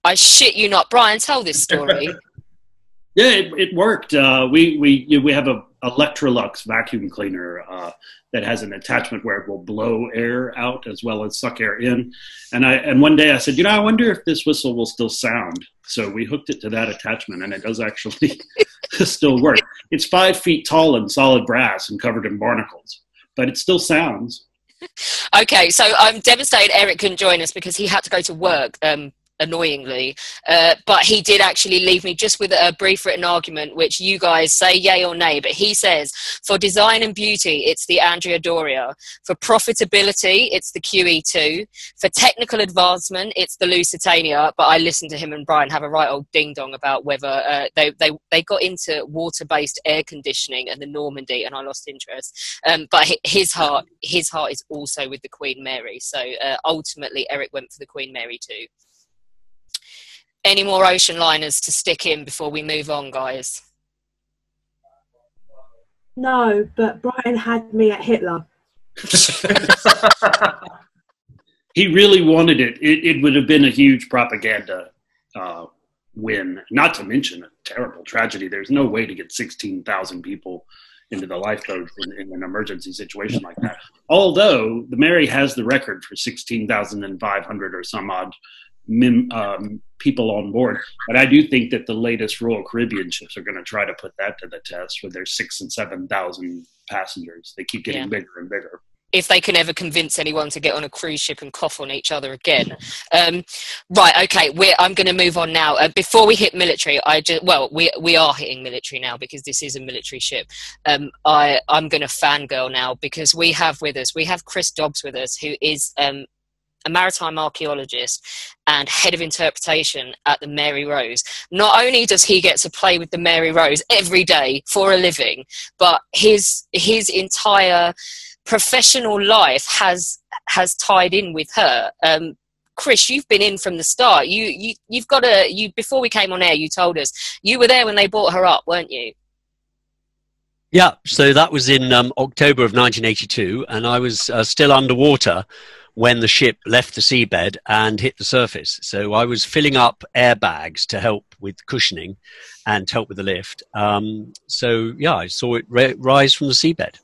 I shit you not, Brian. Tell this story. yeah, it, it worked. Uh, we we we have a Electrolux vacuum cleaner uh, that has an attachment where it will blow air out as well as suck air in. And I and one day I said, you know, I wonder if this whistle will still sound. So we hooked it to that attachment, and it does actually still work. It's five feet tall and solid brass and covered in barnacles, but it still sounds. okay, so I'm devastated Eric couldn't join us because he had to go to work um, annoyingly. Uh, but he did actually leave me just with a brief written argument, which you guys say yay or nay. But he says for design and beauty, it's the Andrea Doria. For profitability, it's the QE2. For technical advancement, it's the Lusitania. But I listened to him and Brian have a right old ding dong about whether uh, they, they, they got into water based air conditioning and the Normandie, and I lost interest. Um, but his heart, his heart is also with the Queen Mary. So uh, ultimately, Eric went for the Queen Mary too. Any more ocean liners to stick in before we move on, guys? No, but Brian had me at Hitler. he really wanted it. it. It would have been a huge propaganda uh, win, not to mention a terrible tragedy. There's no way to get 16,000 people into the lifeboat in, in, an emergency situation like that. Although the Mary has the record for 16,500 or some odd mim, um, people on board. But I do think that the latest Royal Caribbean ships are going to try to put that to the test with their six and 7,000 passengers. They keep getting yeah. bigger and bigger if they can ever convince anyone to get on a cruise ship and cough on each other again. Um, right, okay, I'm going to move on now. Uh, before we hit military, I just well, we we are hitting military now because this is a military ship. Um, I I'm going to fangirl now because we have with us we have Chris Dobbs with us who is um, a maritime archaeologist and head of interpretation at the Mary Rose. Not only does he get to play with the Mary Rose every day for a living, but his his entire professional life has has tied in with her. Um, Chris, you've been in from the start. You you you've got a you before we came on air. You told us you were there when they brought her up, weren't you? Yeah, so that was in um, October of 1982, and I was uh, still underwater when the ship left the seabed and hit the surface. So I was filling up airbags to help with cushioning and help with the lift. Um, so yeah, I saw it rise from the seabed.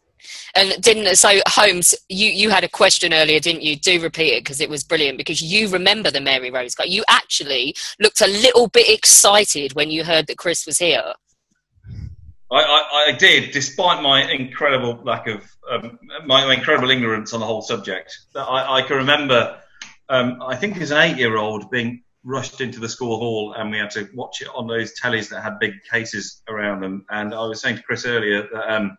And didn't so Holmes? You you had a question earlier, didn't you? Do repeat it because it was brilliant. Because you remember the Mary Rose guy. You actually looked a little bit excited when you heard that Chris was here. I, I, I did, despite my incredible lack of um, my, my, incredible ignorance on the whole subject. I, I can remember, um, I think as an eight-year-old, being rushed into the school hall and we had to watch it on those tellies that had big cases around them. And I was saying to Chris earlier that um,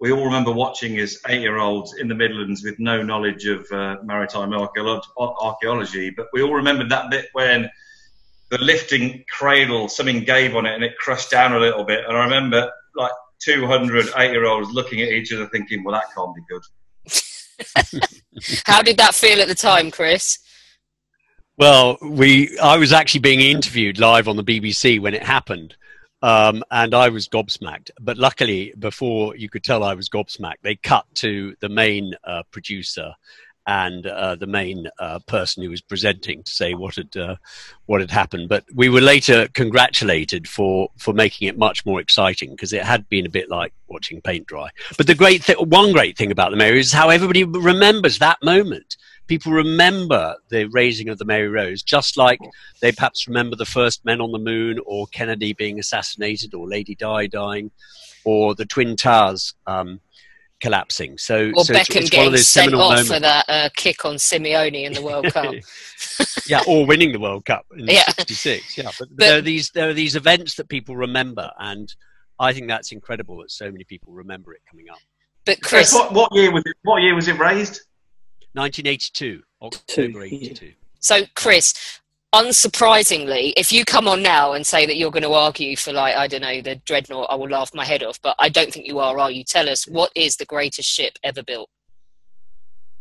we all remember watching as eight-year-olds in the Midlands with no knowledge of uh, maritime archaeology, but we all remembered that bit when the lifting cradle, something gave on it and it crushed down a little bit. And I remember like 200 eight-year-olds looking at each other thinking, well, that can't be good. How did that feel at the time, Chris? Well, we I was actually being interviewed live on the BBC when it happened, um, and I was gobsmacked. But luckily, before you could tell I was gobsmacked, they cut to the main uh, producer and uh, the main uh, person who was presenting to say what had uh, what had happened. But we were later congratulated for for making it much more exciting because it had been a bit like watching paint dry. But the great th- one great thing about the Mary is how everybody remembers that moment people remember the raising of the Mary Rose, just like they perhaps remember the first men on the moon, or Kennedy being assassinated, or Lady Di dying, or the Twin Towers um, collapsing. So, or so Beckham it's, it's getting sent off moments. for that uh, kick on Simeone in the World Cup. yeah, or winning the World Cup in yeah. '66. Yeah, but, but there are these there are these events that people remember, and I think that's incredible that so many people remember it coming up. But Chris, what, what year was it? What year was it raised? 1982, October 82. So, Chris, unsurprisingly, if you come on now and say that you're going to argue for, like, I don't know, the Dreadnought, I will laugh my head off, but I don't think you are, are you? Tell us, what is the greatest ship ever built?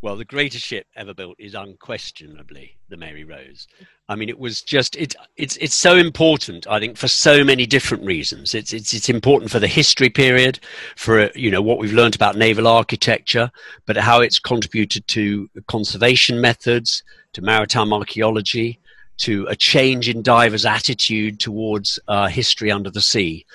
Well, the greatest ship ever built is unquestionably the Mary Rose. I mean, it was just it, it's it's so important. I think for so many different reasons. It's it's it's important for the history period, for you know what we've learned about naval architecture, but how it's contributed to conservation methods, to maritime archaeology, to a change in divers' attitude towards uh, history under the sea.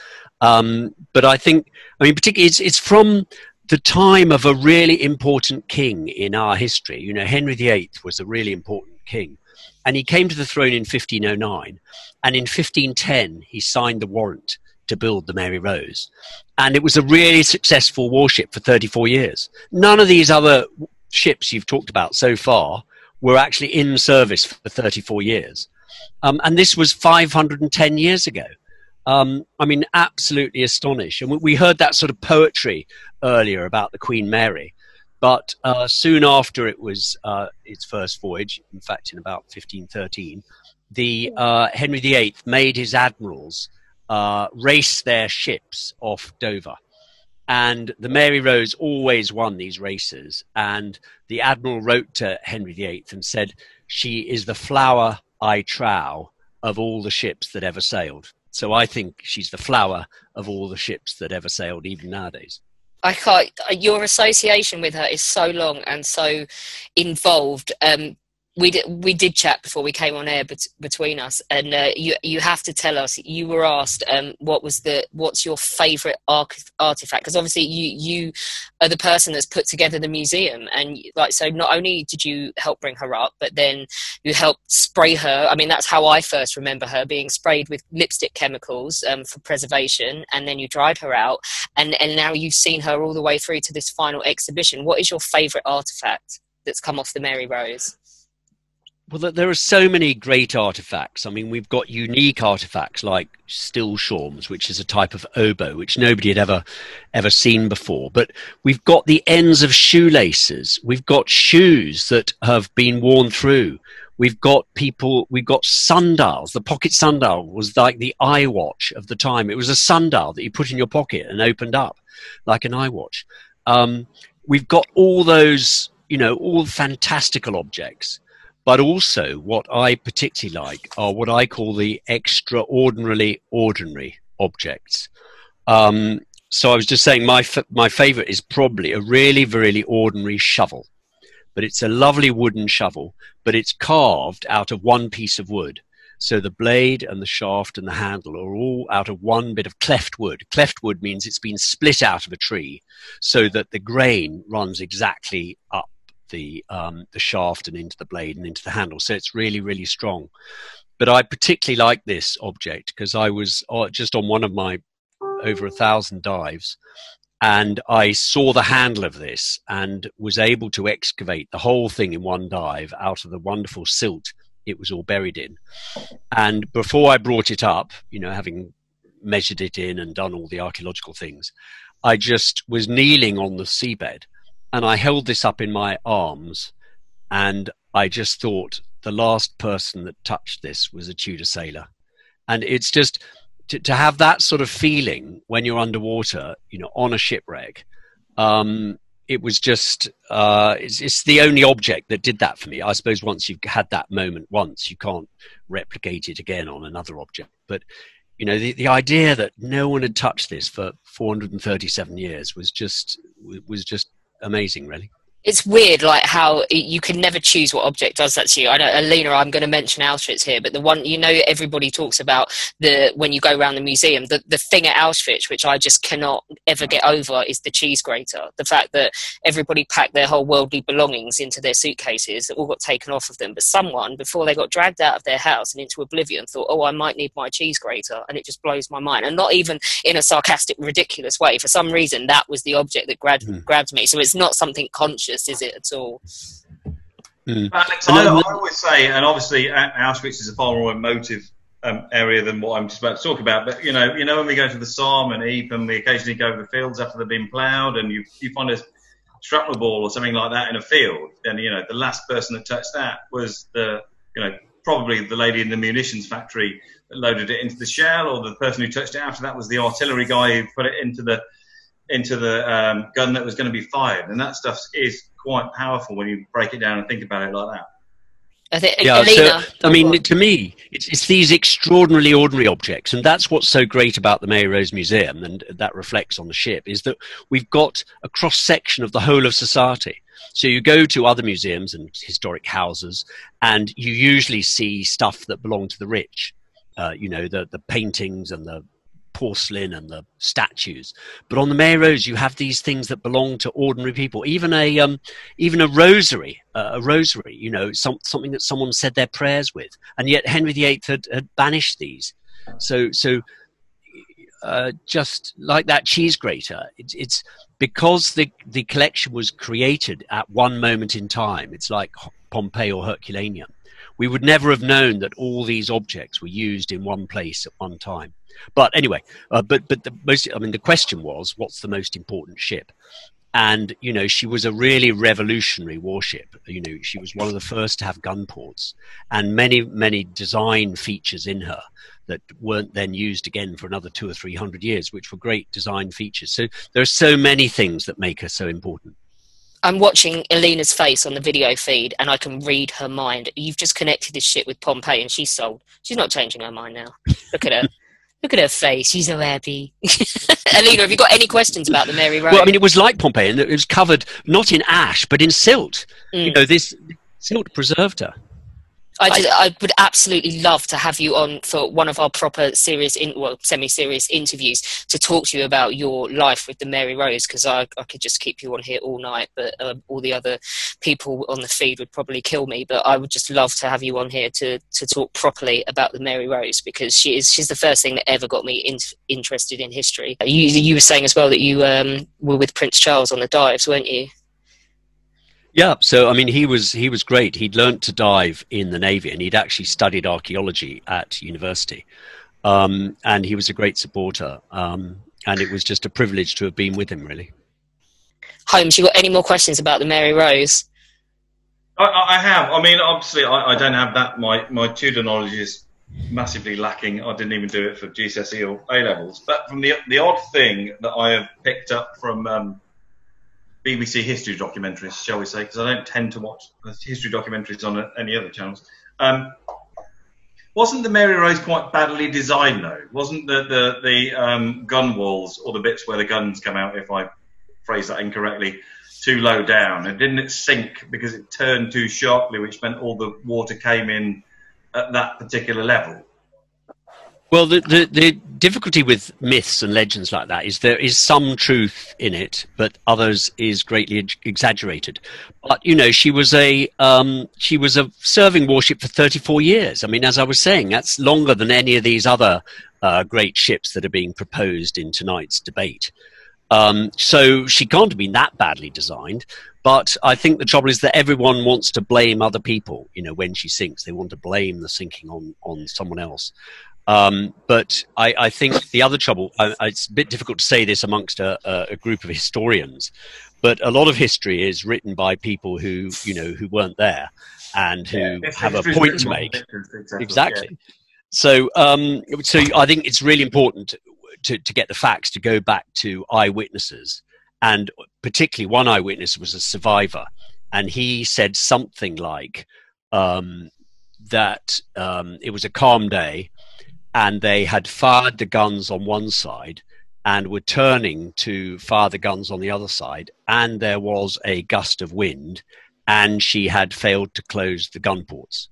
Um, but I think, I mean, particularly, it's it's from the time of a really important king in our history. You know, Henry VIII was a really important king. And he came to the throne in 1509. And in 1510, he signed the warrant to build the Mary Rose. And it was a really successful warship for 34 years. None of these other ships you've talked about so far were actually in service for 34 years. Um, and this was 510 years ago. Um, I mean, absolutely astonished. And we heard that sort of poetry earlier about the Queen Mary. But uh, soon after it was uh, its first voyage, in fact, in about 1513, the uh, Henry VIII made his admirals uh, race their ships off Dover. And the Mary Rose always won these races. And the admiral wrote to Henry VIII and said, She is the flower I trow of all the ships that ever sailed. So I think she's the flower of all the ships that ever sailed, even nowadays. I can't. Your association with her is so long and so involved. Um, we did, we did chat before we came on air bet- between us, and uh, you you have to tell us. You were asked um, what was the what's your favourite artifact because obviously you you are the person that's put together the museum, and like so not only did you help bring her up, but then you helped spray her. I mean that's how I first remember her being sprayed with lipstick chemicals um, for preservation, and then you dried her out, and and now you've seen her all the way through to this final exhibition. What is your favourite artifact that's come off the Mary Rose? Well, there are so many great artifacts. I mean, we've got unique artifacts like still shawms, which is a type of oboe which nobody had ever ever seen before. But we've got the ends of shoelaces. We've got shoes that have been worn through. We've got people. We've got sundials. The pocket sundial was like the iWatch of the time. It was a sundial that you put in your pocket and opened up, like an iWatch. Um, we've got all those, you know, all fantastical objects but also, what I particularly like are what I call the extraordinarily ordinary objects. Um, so I was just saying, my f- my favorite is probably a really, really ordinary shovel, but it's a lovely wooden shovel, but it's carved out of one piece of wood. So the blade and the shaft and the handle are all out of one bit of cleft wood. Cleft wood means it's been split out of a tree so that the grain runs exactly up the um, the shaft and into the blade and into the handle. So it's really really strong. But I particularly like this object because I was uh, just on one of my over a thousand dives, and I saw the handle of this and was able to excavate the whole thing in one dive out of the wonderful silt it was all buried in. And before I brought it up, you know, having measured it in and done all the archaeological things, I just was kneeling on the seabed and I held this up in my arms, and I just thought the last person that touched this was a Tudor sailor. And it's just to, to have that sort of feeling when you're underwater, you know, on a shipwreck. Um, it was just uh, it's, it's, the only object that did that for me. I suppose once you've had that moment once, you can't replicate it again on another object. But you know, the, the idea that no one had touched this for 437 years was just was just amazing, really it's weird like how you can never choose what object does that to you. I know alina i'm going to mention auschwitz here but the one you know everybody talks about the when you go around the museum the, the thing at auschwitz which i just cannot ever get over is the cheese grater. The fact that everybody packed their whole worldly belongings into their suitcases that all got taken off of them but someone before they got dragged out of their house and into oblivion thought oh i might need my cheese grater and it just blows my mind. And not even in a sarcastic ridiculous way. For some reason that was the object that grabbed, mm. grabbed me. So it's not something conscious is it at all? Mm. Alex, I, I, always say, and obviously Auschwitz is a far more emotive um, area than what I'm just about to talk about. But you know, you know, when we go to the Somme and Ypres, and we occasionally go over the fields after they've been ploughed, and you you find a shrapnel ball or something like that in a field, then you know the last person that touched that was the you know probably the lady in the munitions factory that loaded it into the shell, or the person who touched it after that was the artillery guy who put it into the into the um, gun that was going to be fired, and that stuff is quite powerful when you break it down and think about it like that. I think, yeah, so, I mean, to me, it's, it's, these extraordinarily ordinary objects, and that's what's so great about the Mary Rose Museum, and that reflects on the ship, is that we've got a cross section of the whole of society. So you go to other museums and historic houses, and you usually see stuff that belong to the rich. Uh, you know, the the paintings and the porcelain and the statues. But on the Rose, you have these things that belong to ordinary people. Even a um, even a rosary, uh, a rosary. You know, some, something that someone said their prayers with, and yet Henry VIII had, had banished these. So so. Uh, just like that cheese grater, it's, it's because the the collection was created at one moment in time. It's like Pompeii or Herculaneum, we would never have known that all these objects were used in one place at one time. But anyway, uh, but but the most I mean the question was, what's the most important ship? and you know she was a really revolutionary warship you know she was one of the first to have gun ports and many many design features in her that weren't then used again for another two or three hundred years which were great design features so there are so many things that make her so important I'm watching Elena's face on the video feed and I can read her mind. You've just connected this shit with Pompeii and she's sold. She's not changing her mind now. Look at her. Look at her face. She's so happy. Elena, have you got any questions about the Mary Rose? Well, I mean, it was like Pompeii, and it was covered not in ash, but in silt. Mm. You know, this silt preserved her. I, just, I would absolutely love to have you on for one of our proper serious, in, well, semi-serious interviews to talk to you about your life with the Mary Rose because I, I could just keep you on here all night, but um, all the other people on the feed would probably kill me. But I would just love to have you on here to to talk properly about the Mary Rose because she is she's the first thing that ever got me in, interested in history. You you were saying as well that you um, were with Prince Charles on the dives, weren't you? Yeah, so I mean, he was he was great. He'd learnt to dive in the navy, and he'd actually studied archaeology at university, um, and he was a great supporter. Um, and it was just a privilege to have been with him, really. Holmes, you got any more questions about the Mary Rose? I, I have. I mean, obviously, I, I, don't have that. My my Tudor knowledge is massively lacking. I didn't even do it for GCSE or A levels. But from the the odd thing that I have picked up from um, BBC history documentaries, shall we say, because I don't tend to watch history documentaries on any other channels. Um, wasn't the Mary Rose quite badly designed though? Wasn't the the, the um, gun walls or the bits where the guns come out, if I phrase that incorrectly, too low down? And didn't it sink because it turned too sharply, which meant all the water came in at that particular level? Well, the, the, the, difficulty with myths and legends like that is there is some truth in it, but others is greatly exaggerated. But you know, she was a um, she was a serving warship for 34 years. I mean, as I was saying, that's longer than any of these other uh, great ships that are being proposed in tonight's debate. Um, so she can't have been that badly designed. But I think the trouble is that everyone wants to blame other people. You know, when she sinks, they want to blame the sinking on on someone else. Um, but I, I, think the other trouble, uh, it's a bit difficult to say this amongst a, a, group of historians, but a lot of history is written by people who, you know, who weren't there and who yeah, have a point to make. Exactly. exactly. Yeah. So, um, so I think it's really important to, to get the facts to go back to eyewitnesses. And particularly one eyewitness was a survivor. And he said something like um, that um, it was a calm day and they had fired the guns on one side and were turning to fire the guns on the other side, and there was a gust of wind, and she had failed to close the gun ports.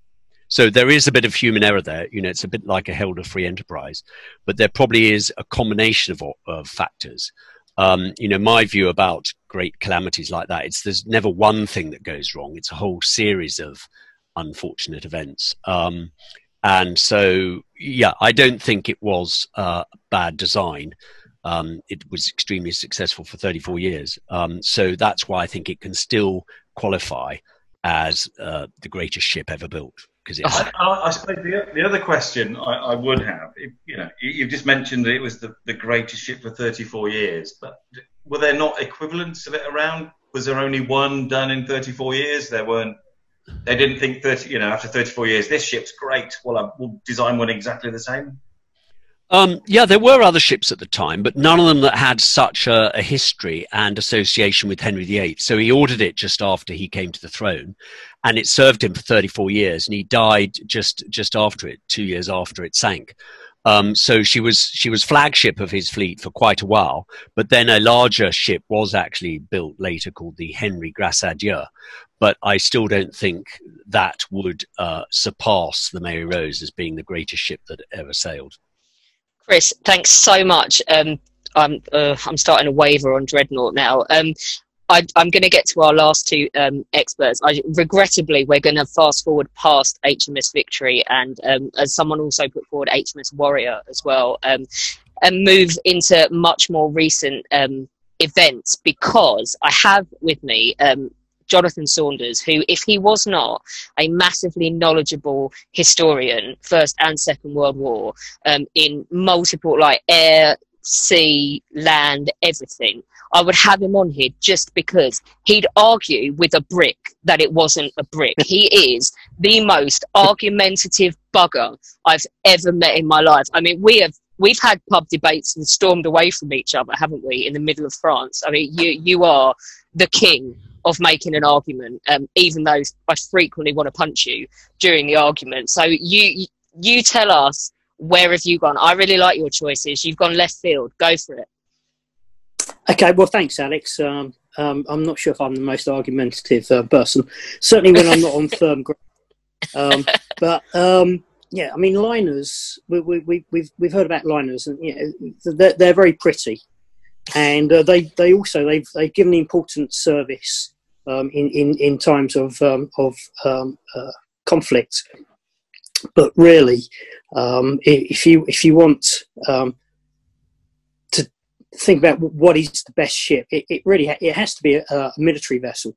So there is a bit of human error there. You know, it's a bit like a Herald of Free Enterprise, but there probably is a combination of, of factors. Um, you know, my view about great calamities like that, it's there's never one thing that goes wrong. It's a whole series of unfortunate events. Um, and so, yeah, I don't think it was uh, bad design. Um, it was extremely successful for 34 years. Um, so that's why I think it can still qualify as uh, the greatest ship ever built. Because I, I, I, suppose the, the other question I, I would have, you know, you, have just mentioned that it was the, the greatest ship for 34 years, but were there not equivalents of it around? Was there only one done in 34 years? There weren't they didn't think 30, you know, after 34 years, this ship's great. Well, we'll design one exactly the same. Um, yeah, there were other ships at the time, but none of them that had such a, a, history and association with Henry VIII. So he ordered it just after he came to the throne, and it served him for 34 years, and he died just just after it, two years after it sank. Um, so she was she was flagship of his fleet for quite a while, but then a larger ship was actually built later called the Henry Grace à Dieu. But I still don't think that would uh, surpass the Mary Rose as being the greatest ship that ever sailed. Chris, thanks so much. Um, I'm uh, I'm starting to waver on Dreadnought now. Um, I, am going to get to our last two um, experts. I, regrettably, we're going to fast forward past HMS Victory, and um, as someone also put forward, HMS Warrior as well, um, and move into much more recent um, events because I have with me um, Jonathan Saunders, who, if he was not a massively knowledgeable historian, First and Second World War, um, in multiple, like air, sea, land, everything, I would have him on here just because he'd argue with a brick that it wasn't a brick. he is the most argumentative bugger I've ever met in my life. I mean, we have we've had pub debates and stormed away from each other, haven't we, in the middle of France? I mean, you you are the king of making an argument, um, even though I frequently want to punch you during the argument. So you you tell us where have you gone? I really like your choices. You've gone left field. Go for it. Okay, well, thanks, Alex. Um, um, I'm not sure if I'm the most argumentative uh, person. Certainly when I'm not on firm ground. Um, but um, yeah, I mean, liners. We, we, we, we've we've heard about liners, and you know, they're, they're very pretty, and uh, they they also they've they've given important service um, in, in in times of um, of um, uh, conflict. But really, um, if you if you want um, to think about what is the best ship, it, it really ha- it has to be a, a, military vessel.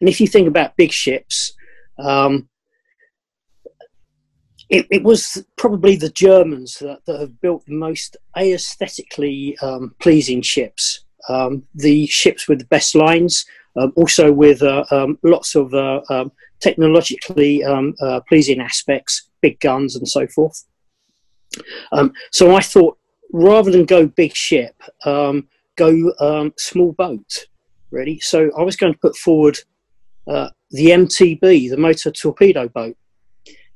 And if you think about big ships, um, it, it, was probably the Germans that, that, have built the most aesthetically um, pleasing ships. Um, the ships with the best lines, um, also with uh, um, lots of uh, um, technologically um, uh, pleasing aspects, big guns and so forth. so I thought, rather than go big ship, go small boat, really. So I was going to put forward uh, the MTB, the motor torpedo boat.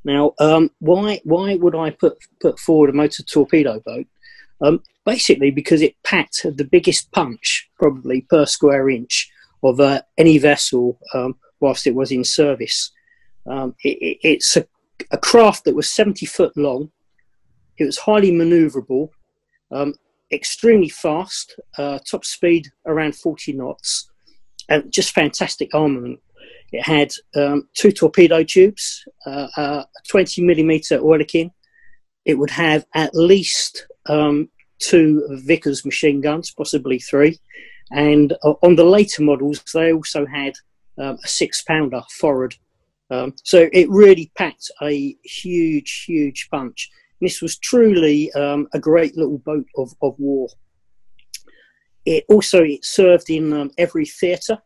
Now, um, why why would I put put forward a motor torpedo boat? Um, basically, because it packed the biggest punch, probably per square inch, of uh, any vessel um, whilst it was in service. Um, it, it, it's a, a, craft that was 70 foot long. It was highly manoeuvrable, um, extremely fast, uh, top speed around 40 knots, and just fantastic armament. It had um, two torpedo tubes, uh, uh, a 20 millimeter Oerlikon. It would have at least um, two Vickers machine guns, possibly three. And uh, on the later models, they also had um, a six pounder forward. Um, so it really packed a huge, huge punch. This was truly um, a great little boat of, of war. It also it served in um, every theatre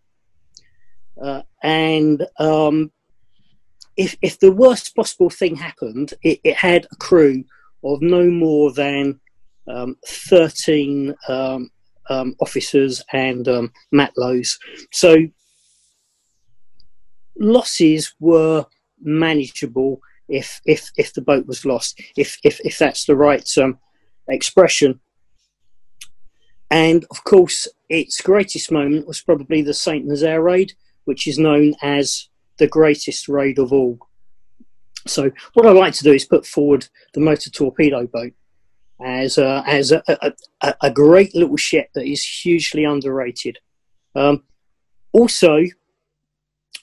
uh, and um, if, if the worst possible thing happened, it, it had a crew of no more than um, 13 um, um officers and um, matlows. So losses were manageable if, if, if the boat was lost, if, if, if that's the right um, expression. And of course, its greatest moment was probably the Saint Nazaire raid, which is known as the greatest raid of all. So, what I like to do is put forward the motor torpedo boat as a, as a, a, a great little ship that is hugely underrated. Um, also,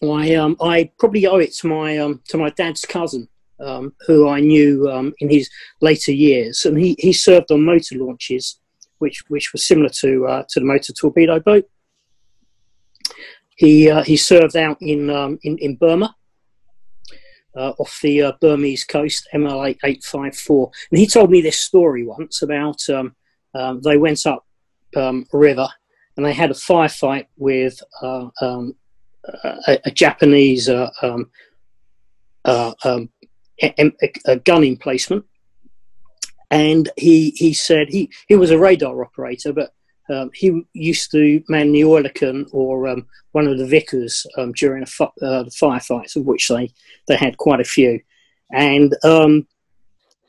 I um, I probably owe it to my um, to my dad's cousin, um, who I knew um, in his later years, and he, he served on motor launches, which which was similar to uh, to the motor torpedo boat. He uh, he served out in um, in, in Burma. Uh, off the uh, Burmese coast, ML eight five four, and he told me this story once about um, um, they went up um, a river and they had a firefight with um, a, a, Japanese uh, um, a, a, gun emplacement, and he he said he he was a radar operator, but um, he used to man the Oerlikon or um, one of the Vickers um, during uh, the firefights, of which they, they had quite a few. And um,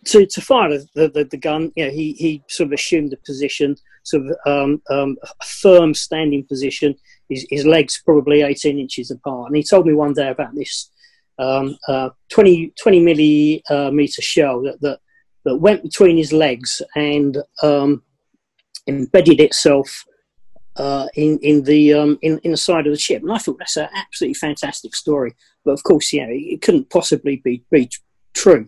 to, to fire the, the, the, gun, you know, he, he sort of assumed a position, sort of um, um, a firm standing position, his, his legs probably 18 inches apart. And he told me one day about this uh, 20, 20 millimeter shell that, that, that went between his legs and embedded itself uh, in in the um, in in the side of the ship, and I thought that's an absolutely fantastic story. But of course, you know, it couldn't possibly be be true.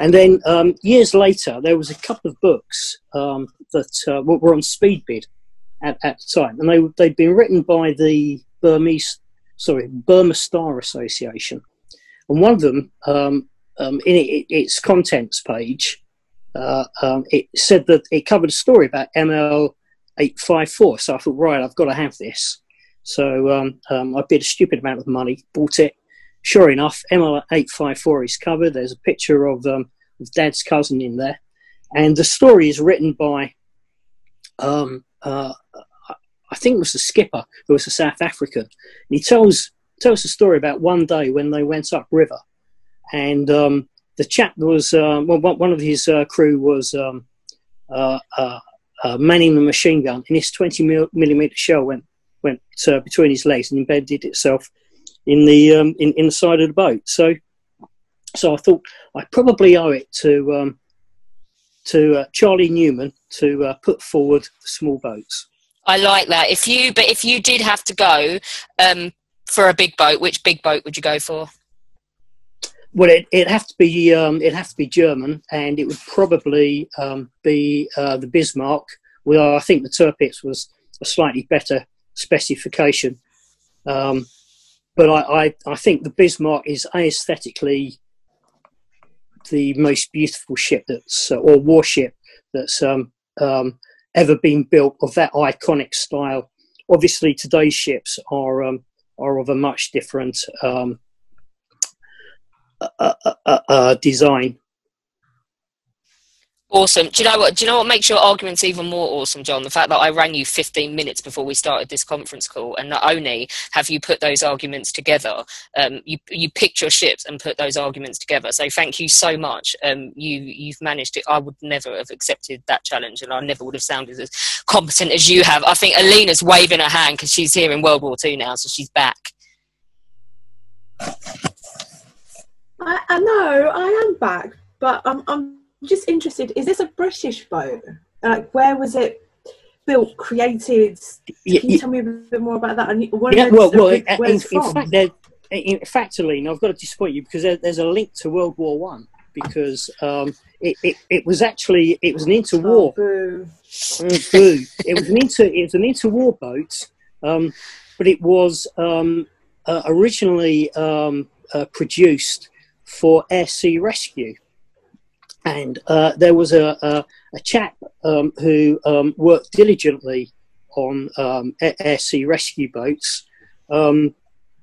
And then um, years later, there was a couple of books um, that uh, were on Speedbid at, at the time, and they they'd been written by the Burmese, sorry, Burma Star Association, and one of them um, um, in it, its contents page, uh, um, it said that it covered a story about ML eight five four. So I thought, right, I've got to have this. So um, um, I bid a stupid amount of money, bought it. Sure enough, ML eight five four is covered. There's a picture of, um, of Dad's cousin in there, and the story is written by. Um, uh, I think it was the skipper who was a South African. And he tells tells a story about one day when they went upriver, and um, the chap was uh, well, one of his uh, crew was um, uh, uh, uh manning the machine gun, and his 20 millimeter shell went went uh, between his legs and embedded itself in the um, in, in the side of the boat. So, so I thought I probably owe it to um, to Charlie Newman to put forward the small boats. I like that. If you, but if you did have to go um, for a big boat, which big boat would you go for? Well, it it have to be um, it have to be German, and it would probably um, be uh, the Bismarck. Well, I think the Tirpitz was a slightly better specification, um, but I, I, I think the Bismarck is aesthetically the most beautiful ship that's uh, or warship that's um, um, ever been built of that iconic style. Obviously, today's ships are um, are of a much different um, uh, uh, uh, uh design. Awesome. Do you know what? Do you know what makes your arguments even more awesome, John? The fact that I rang you 15 minutes before we started this conference call, and not only have you put those arguments together, um, you you picked your ships and put those arguments together. So thank you so much. Um, you you've managed it. I would never have accepted that challenge, and I never would have sounded as competent as you have. I think Alina's waving her hand because she's here in World War Two now, so she's back. I, I know I am back, but I'm I'm just interested. Is this a British boat? Like, where was it built, created? Can you tell me a bit more about that? yeah, well, well, in, in, fact, in fact, Aline, I've got to disappoint you because there, there's a link to World War One because um, it, it, it, was actually it was an interwar. Oh, boo. Mm, boo. it was an inter it was an interwar boat, um, but it was um, uh, originally um, uh, produced for air sea rescue and uh, there was a, a, a chap um, who um, worked diligently on um, air sea rescue boats. Um,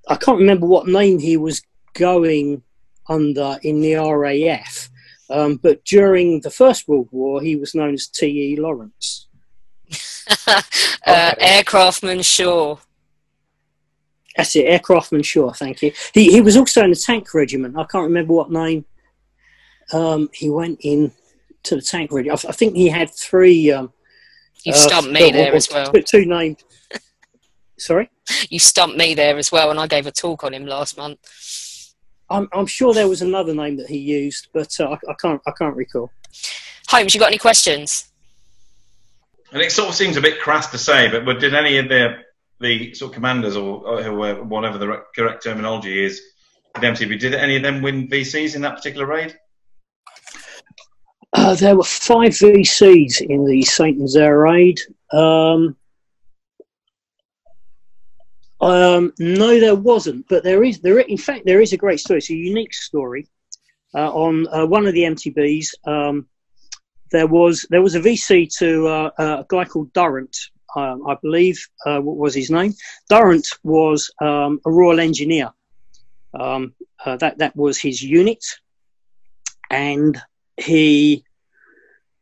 I can't remember what name he was going under in the RAF, um, but during the First World War, he was known as T.E. Lawrence. uh, Aircraftman Shaw. That's it, Aircraftman Shaw, thank you. He, he was also in the tank regiment. I can't remember what name um, he went in to the tank regiment. I, I think he had three. Um, you uh, stumped me there as well. Two named. Sorry. You stumped me there as well, and I gave a talk on him last month. I'm, I'm sure there was another name that he used, but uh, I, I, can't I can't recall. Holmes, you got any questions? And it sort of seems a bit crass to say, but, but did any of the the sort of commanders or, or whatever the correct terminology is, the MTB, did any of them win VCs in that particular raid? Uh, there were five VCs in the Saint Nazaire raid. Um, um, no, there wasn't, but there is. There, in fact, there is a great story. It's a unique story uh, on uh, one of the MTBs. Um, there was there was a VC to uh, uh, a guy called Durrant, um, I believe. Uh, what was his name? Durrant was um, a Royal Engineer. Um, that that was his unit, and he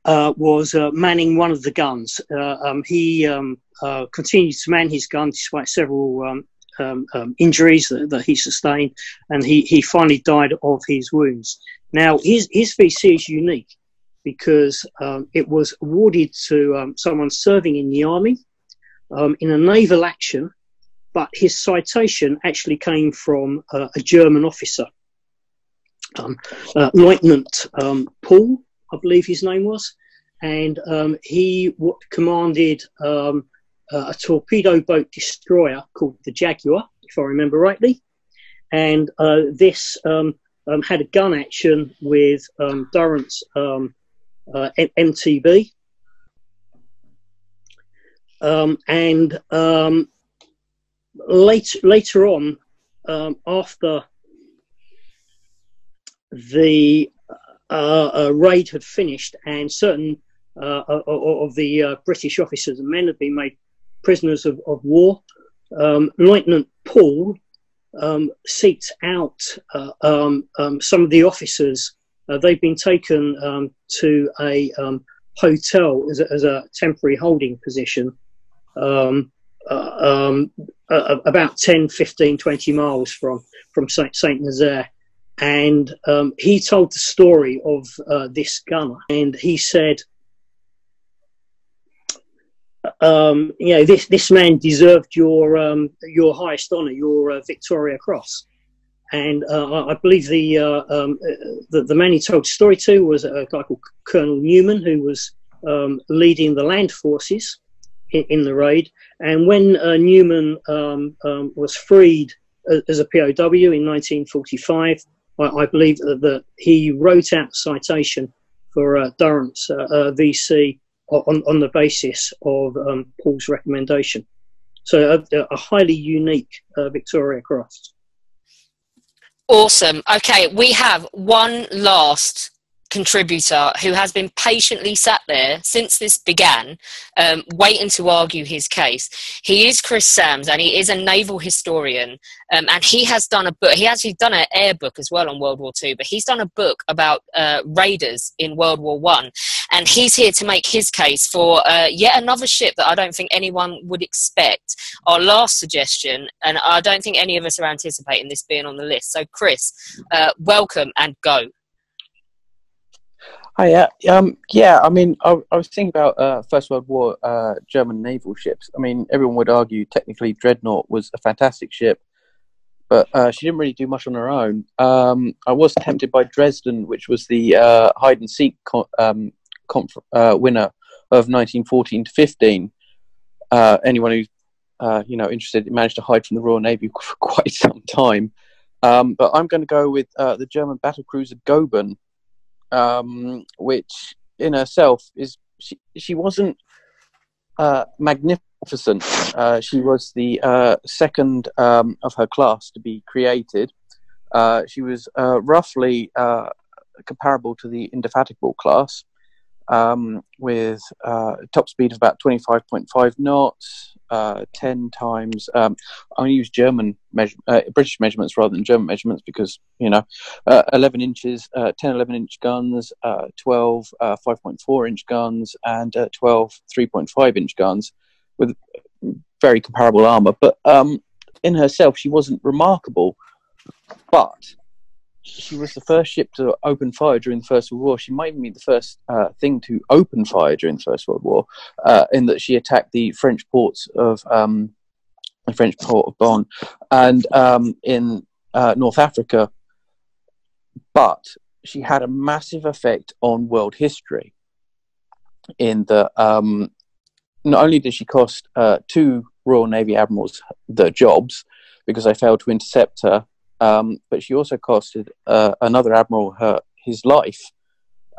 uh, was uh, manning one of the guns. Uh, um, he um, uh, continued to man his gun despite several um, injuries that, that, he sustained, and he, he finally died of his wounds. Now, his, his VC is unique because um, it was awarded to someone serving in the army in a naval action, but his citation actually came from uh, a German officer. Um, uh, Lieutenant um, Paul, I believe his name was, and um, he w- commanded um, a torpedo boat destroyer called the Jaguar, if I remember rightly, and uh, this um, um, had a gun action with Durrant's uh, MTB. and later later on, um, after the uh, uh, raid had finished and certain uh, of the British officers and men had been made prisoners of, of war, um, Lieutenant Paul um, seeked out um, um, some of the officers. They've been taken um, to a um, hotel as a, as a, temporary holding position. Um, uh, uh, about 10, 15, 20 miles from, from Saint Nazaire. And um, he told the story of uh, this gunner. And he said, um, you know, this, this man deserved your, your highest honor, your uh, Victoria Cross. And uh, I believe the, uh, um, the, the man he told the story to was a guy called Colonel Newman, who was um, leading the land forces in, in the raid. And when uh, Newman um, um, was freed as a POW in 1945, I, I believe that, he wrote out a citation for uh, Durrant's uh, uh VC on, on the basis of um, Paul's recommendation. So a, a highly unique uh, Victoria Cross. Awesome. Okay, we have one last contributor who has been patiently sat there since this began, um, waiting to argue his case. He is Chris Sams, and he is a naval historian, um, and he has done a book. He actually done an air book as well on World War Two, but he's done a book about uh, raiders in World War One, and he's here to make his case for uh, yet another ship that I don't think anyone would expect. Our last suggestion, and I don't think any of us are anticipating this being on the list. So, Chris, uh, welcome and go. Hi, yeah, um, yeah. I mean, I, I was thinking about uh, First World War uh, German naval ships. I mean, everyone would argue technically Dreadnought was a fantastic ship, but uh, she didn't really do much on her own. Um, I was tempted by Dresden, which was the uh, hide and seek co- um, conf- uh, winner of 1914 to 15. Uh, anyone who's you know interested managed to hide from the Royal Navy for quite some time. Um, but I'm going to go with the German battle cruiser Goeben um, which in herself is she, she wasn't uh, magnificent. Uh, she was the uh, second um, of her class to be created. Uh, she was uh, roughly uh, comparable to the Indefatigable class, um, with top speed of about 25.5 knots, uh, 10 times. Um, I'm going to use German measure, uh, British measurements rather than German measurements because, you know, uh, 11 inches, uh, 10, 11 inch guns, uh, 12, uh, 5.4 inch guns, and 12, 3.5 inch guns with very comparable armor. But um, in herself, she wasn't remarkable. But she was the first ship to open fire during the First World War. She might be the first uh, thing to open fire during the First World War, uh, in that she attacked the French ports of um, the French port of Bône and um, in uh, North Africa. But she had a massive effect on world history. In that, um, not only did she cost uh, two Royal Navy admirals their jobs because they failed to intercept her um, but she also costed uh, another admiral her his life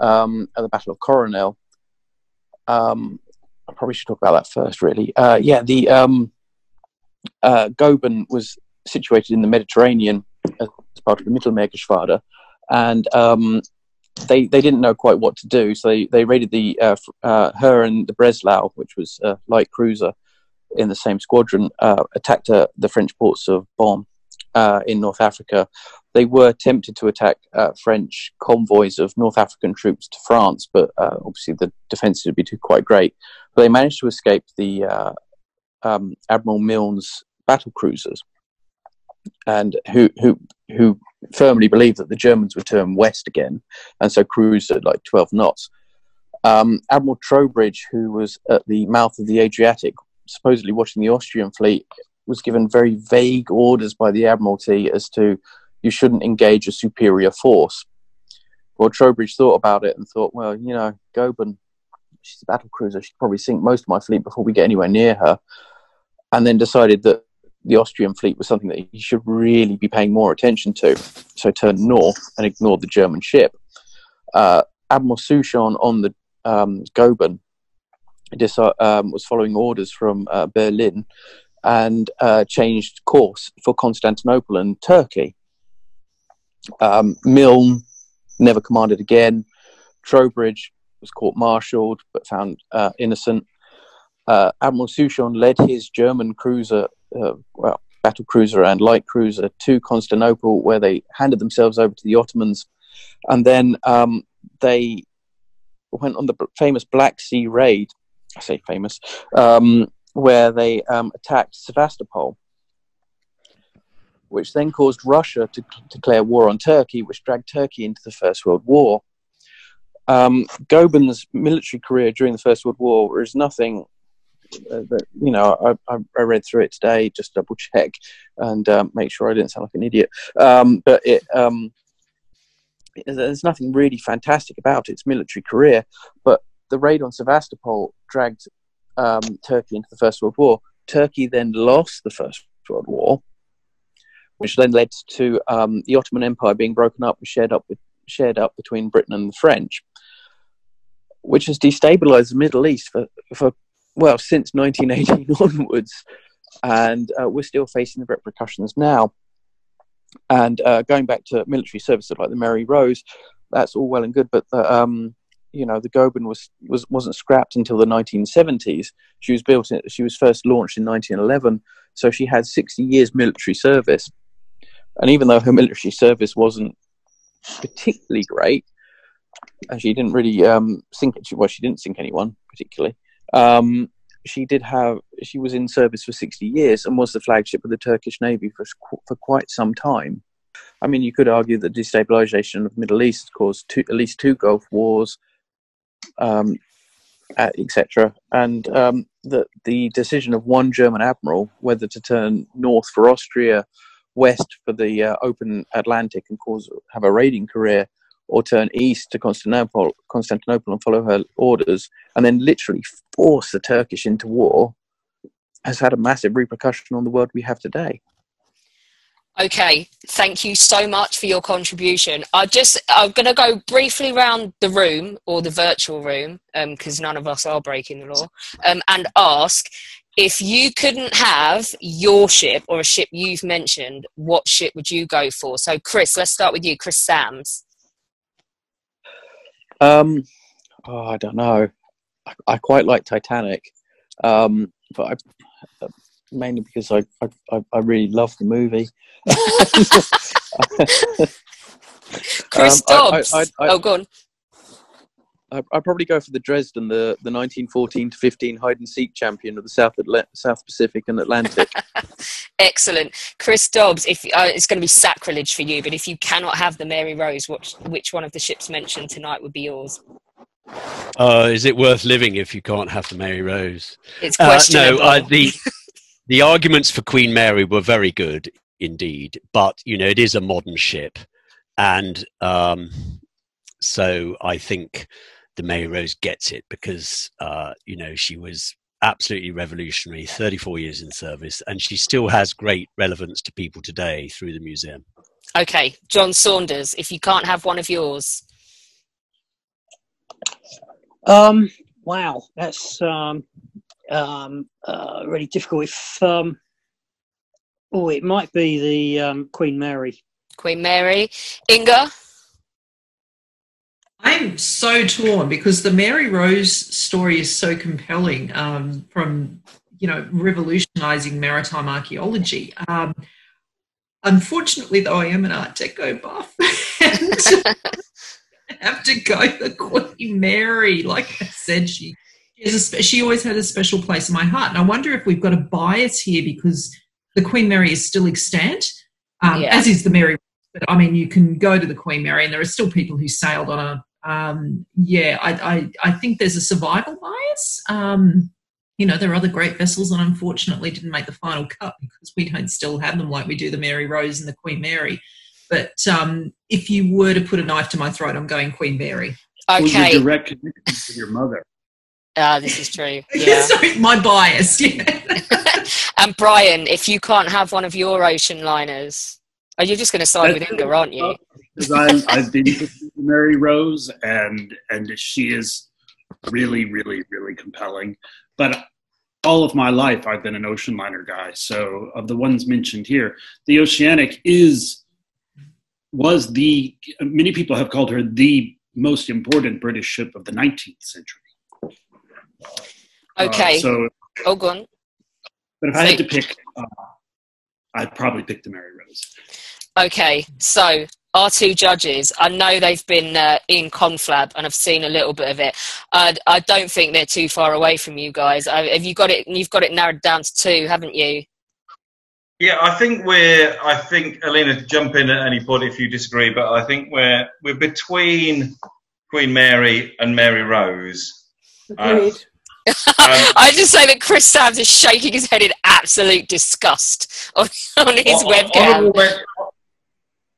um, at the Battle of Coronel. Um, I probably should talk about that first, really. Uh, yeah, the um, uh, Goeben was situated in the Mediterranean as part of the Mittelmeergeschwader, and um, they they didn't know quite what to do, so they they raided the uh, uh, her and the Breslau, which was a light cruiser in the same squadron, uh, attacked the French ports of Bône uh, in North Africa, they were tempted to attack uh, French convoys of North African troops to France, but uh, obviously the defences would be too quite great. But they managed to escape the uh, um, Admiral Milne's battle cruisers, and who who who firmly believed that the Germans would turn west again, and so cruised at like twelve knots. Um, Admiral Troubridge, who was at the mouth of the Adriatic, supposedly watching the Austrian fleet, was given very vague orders by the Admiralty as to you shouldn't engage a superior force. Well, Troubridge thought about it and thought, well, you know, Goeben, she's a battle cruiser. She'd probably sink most of my fleet before we get anywhere near her. And then decided that the Austrian fleet was something that he should really be paying more attention to. So turned north and ignored the German ship. Uh, Admiral Souchon on the um, um, was following orders from uh, Berlin and uh, changed course for Constantinople and Turkey. Um, Milne never commanded again. Troubridge was court-martialed but found uh, innocent. Uh, Admiral Souchon led his German cruiser, uh, well, battle cruiser and light cruiser to Constantinople, where they handed themselves over to the Ottomans, and then um, they went on the famous Black Sea raid. I say famous, um, where they um, attacked Sevastopol, which then caused Russia to declare war on Turkey, which dragged Turkey into the First World War. Um, Goeben's military career during the First World War is nothing uh, that you know. I, I, read through it today, just double check and um, make sure I didn't sound like an idiot. Um, but it, um, there's nothing really fantastic about its military career. But the raid on Sevastopol dragged um, Turkey into the First World War. Turkey then lost the First World War, which then led to um, the Ottoman Empire being broken up and shared up with, shared up between Britain and the French, which has destabilized the Middle East for, for well since 1918 onwards, and uh, we're still facing the repercussions now. And uh, going back to military services like the Mary Rose, that's all well and good, but the, um, you know the Goeben was, was wasn't scrapped until the 1970s. She was built. She was first launched in 1911, so she had 60 years military service. And even though her military service wasn't particularly great, and she didn't really um, sink. Well, she didn't sink anyone particularly. Um, she did have. She was in service for 60 years and was the flagship of the Turkish Navy for for quite some time. I mean, you could argue that destabilization of the Middle East caused two, at least two Gulf wars, um, etc. And um, the the decision of one German admiral whether to turn north for Austria, west for the uh, open Atlantic and cause have a raiding career, or turn east to Constantinople, Constantinople and follow her orders, and then literally force the Turkish into war, has had a massive repercussion on the world we have today. Okay, thank you so much for your contribution. I just I'm going to go briefly around the room or the virtual room because um, none of us are breaking the law, um, and ask if you couldn't have your ship or a ship you've mentioned, what ship would you go for? So, Chris, let's start with you, Chris Sams. Um, oh, I don't know. I, I quite like Titanic, um, but I, mainly because I, I I really love the movie. Chris um, Dobbs. I, I, oh, go on. I'd probably go for the Dresden, the, the 1914 to 15 hide and seek champion of the South Atla- South Pacific and Atlantic. Excellent, Chris Dobbs. If uh, it's going to be sacrilege for you, but if you cannot have the Mary Rose, which which one of the ships mentioned tonight would be yours? Uh, is it worth living if you can't have the Mary Rose? It's questionable. Uh, no, the the arguments for Queen Mary were very good indeed, but you know it is a modern ship, and um, so I think the Mary Rose gets it because uh, you know she was absolutely revolutionary, 34 years in service, and she still has great relevance to people today through the museum. Okay, John Saunders, if you can't have one of yours. Um, wow, that's um, um, uh, really difficult. If um, oh, it might be the um, Queen Mary. Queen Mary, Inger. I'm so torn because the Mary Rose story is so compelling um, from, you know, revolutionizing maritime archaeology. Um, unfortunately, though, I am an Art Deco buff and have to go the Queen Mary. Like I said, she spe- she always had a special place in my heart. And I wonder if we've got a bias here because the Queen Mary is still extant, um, yeah. as is the Mary but I mean, you can go to the Queen Mary, and there are still people who sailed on a um, yeah, I, I, I, think there's a survival bias. Um, you know, there are other great vessels that unfortunately didn't make the final cut because we don't still have them like we do the Mary Rose and the Queen Mary. But um, if you were to put a knife to my throat, I'm going Queen Mary. Okay. Well, direct connection to your mother. Ah, this is true. Yeah. Sorry, my bias. Yeah. and Brian, if you can't have one of your ocean liners, are you just going to side with Inger, aren't you? Because I've been to Mary Rose, and and she is really, really, really compelling. But all of my life, I've been an ocean liner guy. So, of the ones mentioned here, the Oceanic is was the many people have called her the most important British ship of the 19th century. Okay. Uh, so, oh, go on. but if I had to pick, uh, I'd probably pick the Mary Rose. Okay, so our two judges, I know they've been uh, in Conflab and I've seen a little bit of it. I, I don't think they're too far away from you guys. I, have you got it? You've got it narrowed down to two, haven't you? Yeah, I think we're. I think Alina, jump in at any point if you disagree, but I think we're we're between Queen Mary and Mary Rose. Agreed. I just say that Chris Sams is shaking his head in absolute disgust on, on his webcam. Honourable,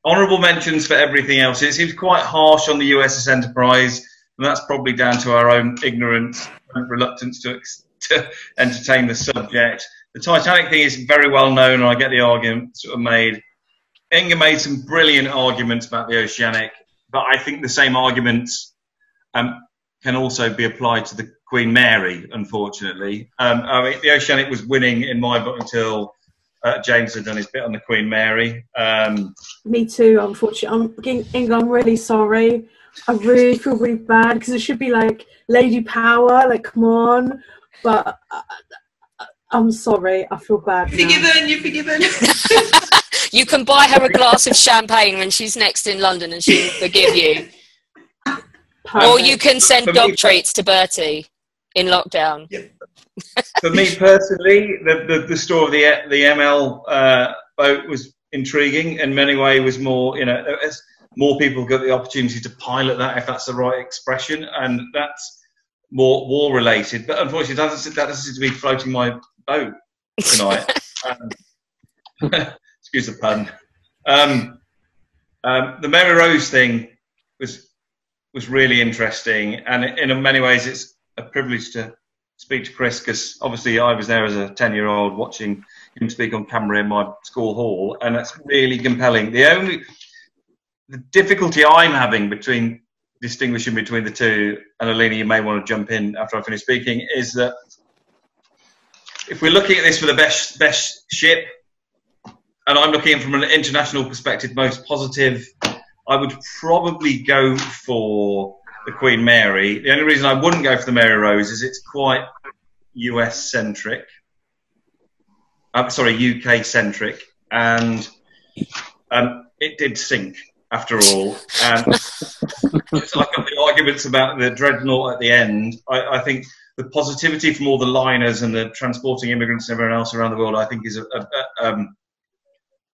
honourable mentions for everything else. It seems quite harsh on the USS Enterprise, and that's probably down to our own ignorance and reluctance to, ex- to entertain the subject. The Titanic thing is very well known, and I get the argument sort of made. Inger made some brilliant arguments about the Oceanic, but I think the same arguments um, can also be applied to the Queen Mary, unfortunately. Um, I mean, the Oceanic was winning in my book until uh, James had done his bit on the Queen Mary. Um, Me too, unfortunately. I'm, Inger, I'm really sorry. I really feel really bad because it should be like Lady Power, like, come on. But uh, I'm sorry. I feel bad. now. Forgiven, you're forgiven. You can buy her a glass of champagne when she's next in London and she'll forgive you. Or you can send dog treats to Bertie in lockdown. for me personally, the, the, the story of the the ML uh, boat was intriguing. In many ways, was more you know, as more people got the opportunity to pilot that, if that's the right expression, and that's more war related. But unfortunately, that doesn't, that doesn't seem to be floating my boat tonight. um, excuse the pun. Um, um, the Mary Rose thing was was really interesting, and in many ways, it's a privilege to speak to Chris because obviously I was there as a 10 year old watching him speak on camera in my school hall, and that's really compelling. The only the difficulty I'm having between distinguishing between the two, and Alina, you may want to jump in after I finish speaking, is that if we're looking at this for the best best ship, and I'm looking from an international perspective, most positive, I would probably go for the Queen Mary. The only reason I wouldn't go for the Mary Rose is it's quite US centric. I'm sorry, UK centric, and um, it did sink after all. And it's like the arguments about the dreadnought at the end. I, I think the positivity from all the liners and the transporting immigrants and everyone else around the world, I think, is a, a, a um,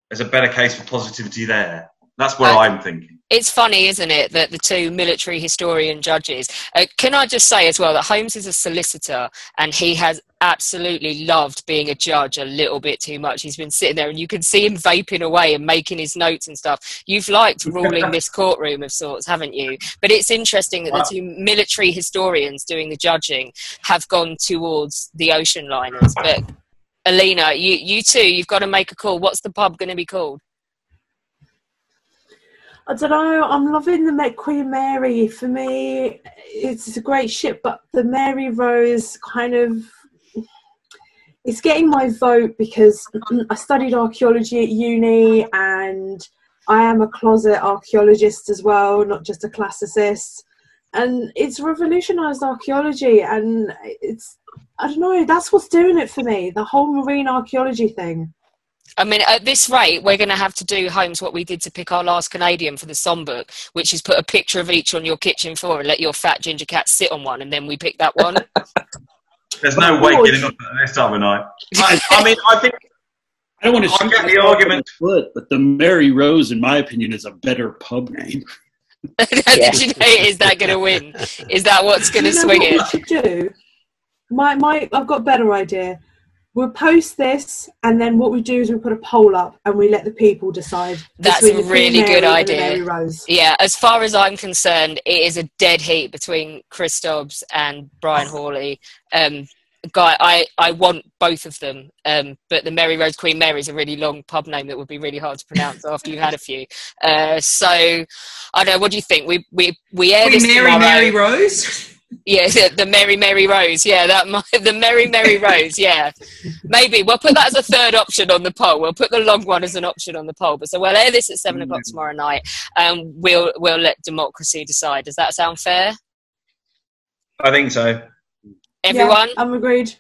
is a better case for positivity there. That's where I'm thinking. It's funny, isn't it, that the two military historian judges. Uh, can I just say as well that Holmes is a solicitor and he has absolutely loved being a judge a little bit too much. He's been sitting there and you can see him vaping away and making his notes and stuff. You've liked ruling this courtroom of sorts, haven't you? But it's interesting that the two military historians doing the judging have gone towards the ocean liners. But Alina, you, you too, you've got to make a call. What's the pub going to be called? I don't know. I'm loving the Queen Mary. For me, it's a great ship, but the Mary Rose kind of it's getting my vote because I studied archaeology at uni and I am a closet archaeologist as well, not just a classicist. And it's revolutionized archaeology, and it's I don't know. That's what's doing it for me. The whole marine archaeology thing. I mean, at this rate, we're going to have to do, Holmes, what we did to pick our last Canadian for the songbook, which is put a picture of each on your kitchen floor and let your fat ginger cat sit on one, and then we pick that one. There's no way getting up at this time of night. I, I mean, I think I don't want to I get the argument. Foot, but the Mary Rose, in my opinion, is a better pub name. Did you know, is that going to win? Is that what's going to swing it? we do? My, my, I've got a better idea. We'll post this, and then what we do is we put a poll up, and we let the people decide. That's between a Queen really Mary good and the idea. Mary Rose. Yeah, as far as I'm concerned, it is a dead heat between Chris Dobbs and Brian Hawley. Um, guy, I, I want both of them, um, but the Mary Rose Queen Mary is a really long pub name that would be really hard to pronounce after you've had a few. Uh, so, I don't know. What do you think? We we we air Queen this Mary, tomorrow. Mary Rose. Yeah, the, the Merry Merry Rose. Yeah, that might, the Merry Merry Rose. Yeah, maybe we'll put that as a third option on the poll. We'll put the long one as an option on the poll. But so we'll air this at seven o'clock mm. tomorrow night, and we'll we'll let democracy decide. Does that sound fair? I think so. Everyone, Yeah, I'm agreed.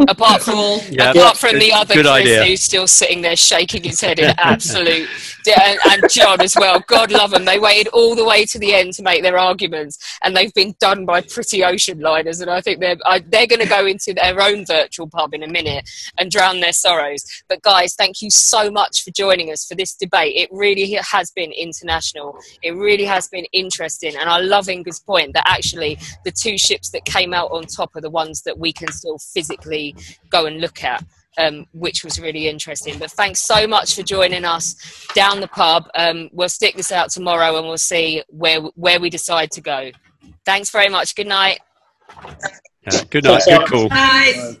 Apart from Yeah, apart from the other good Chris idea. who's still sitting there shaking his head in absolute and, and John as well. God love them they waited all the way to the end to make their arguments and they've been done by pretty ocean liners and I think they're I, they're going to go into their own virtual pub in a minute and drown their sorrows. But guys thank you so much for joining us for this debate. It really has been international. It really has been interesting and I love Inger's point that actually the two ships that came out on top are the ones that we can still physically go and look at um, which was really interesting. But thanks so much for joining us down the pub. Um, we'll stick this out tomorrow and we'll see where where we decide to go. Thanks very much. Good night. Yeah, good night. Good call.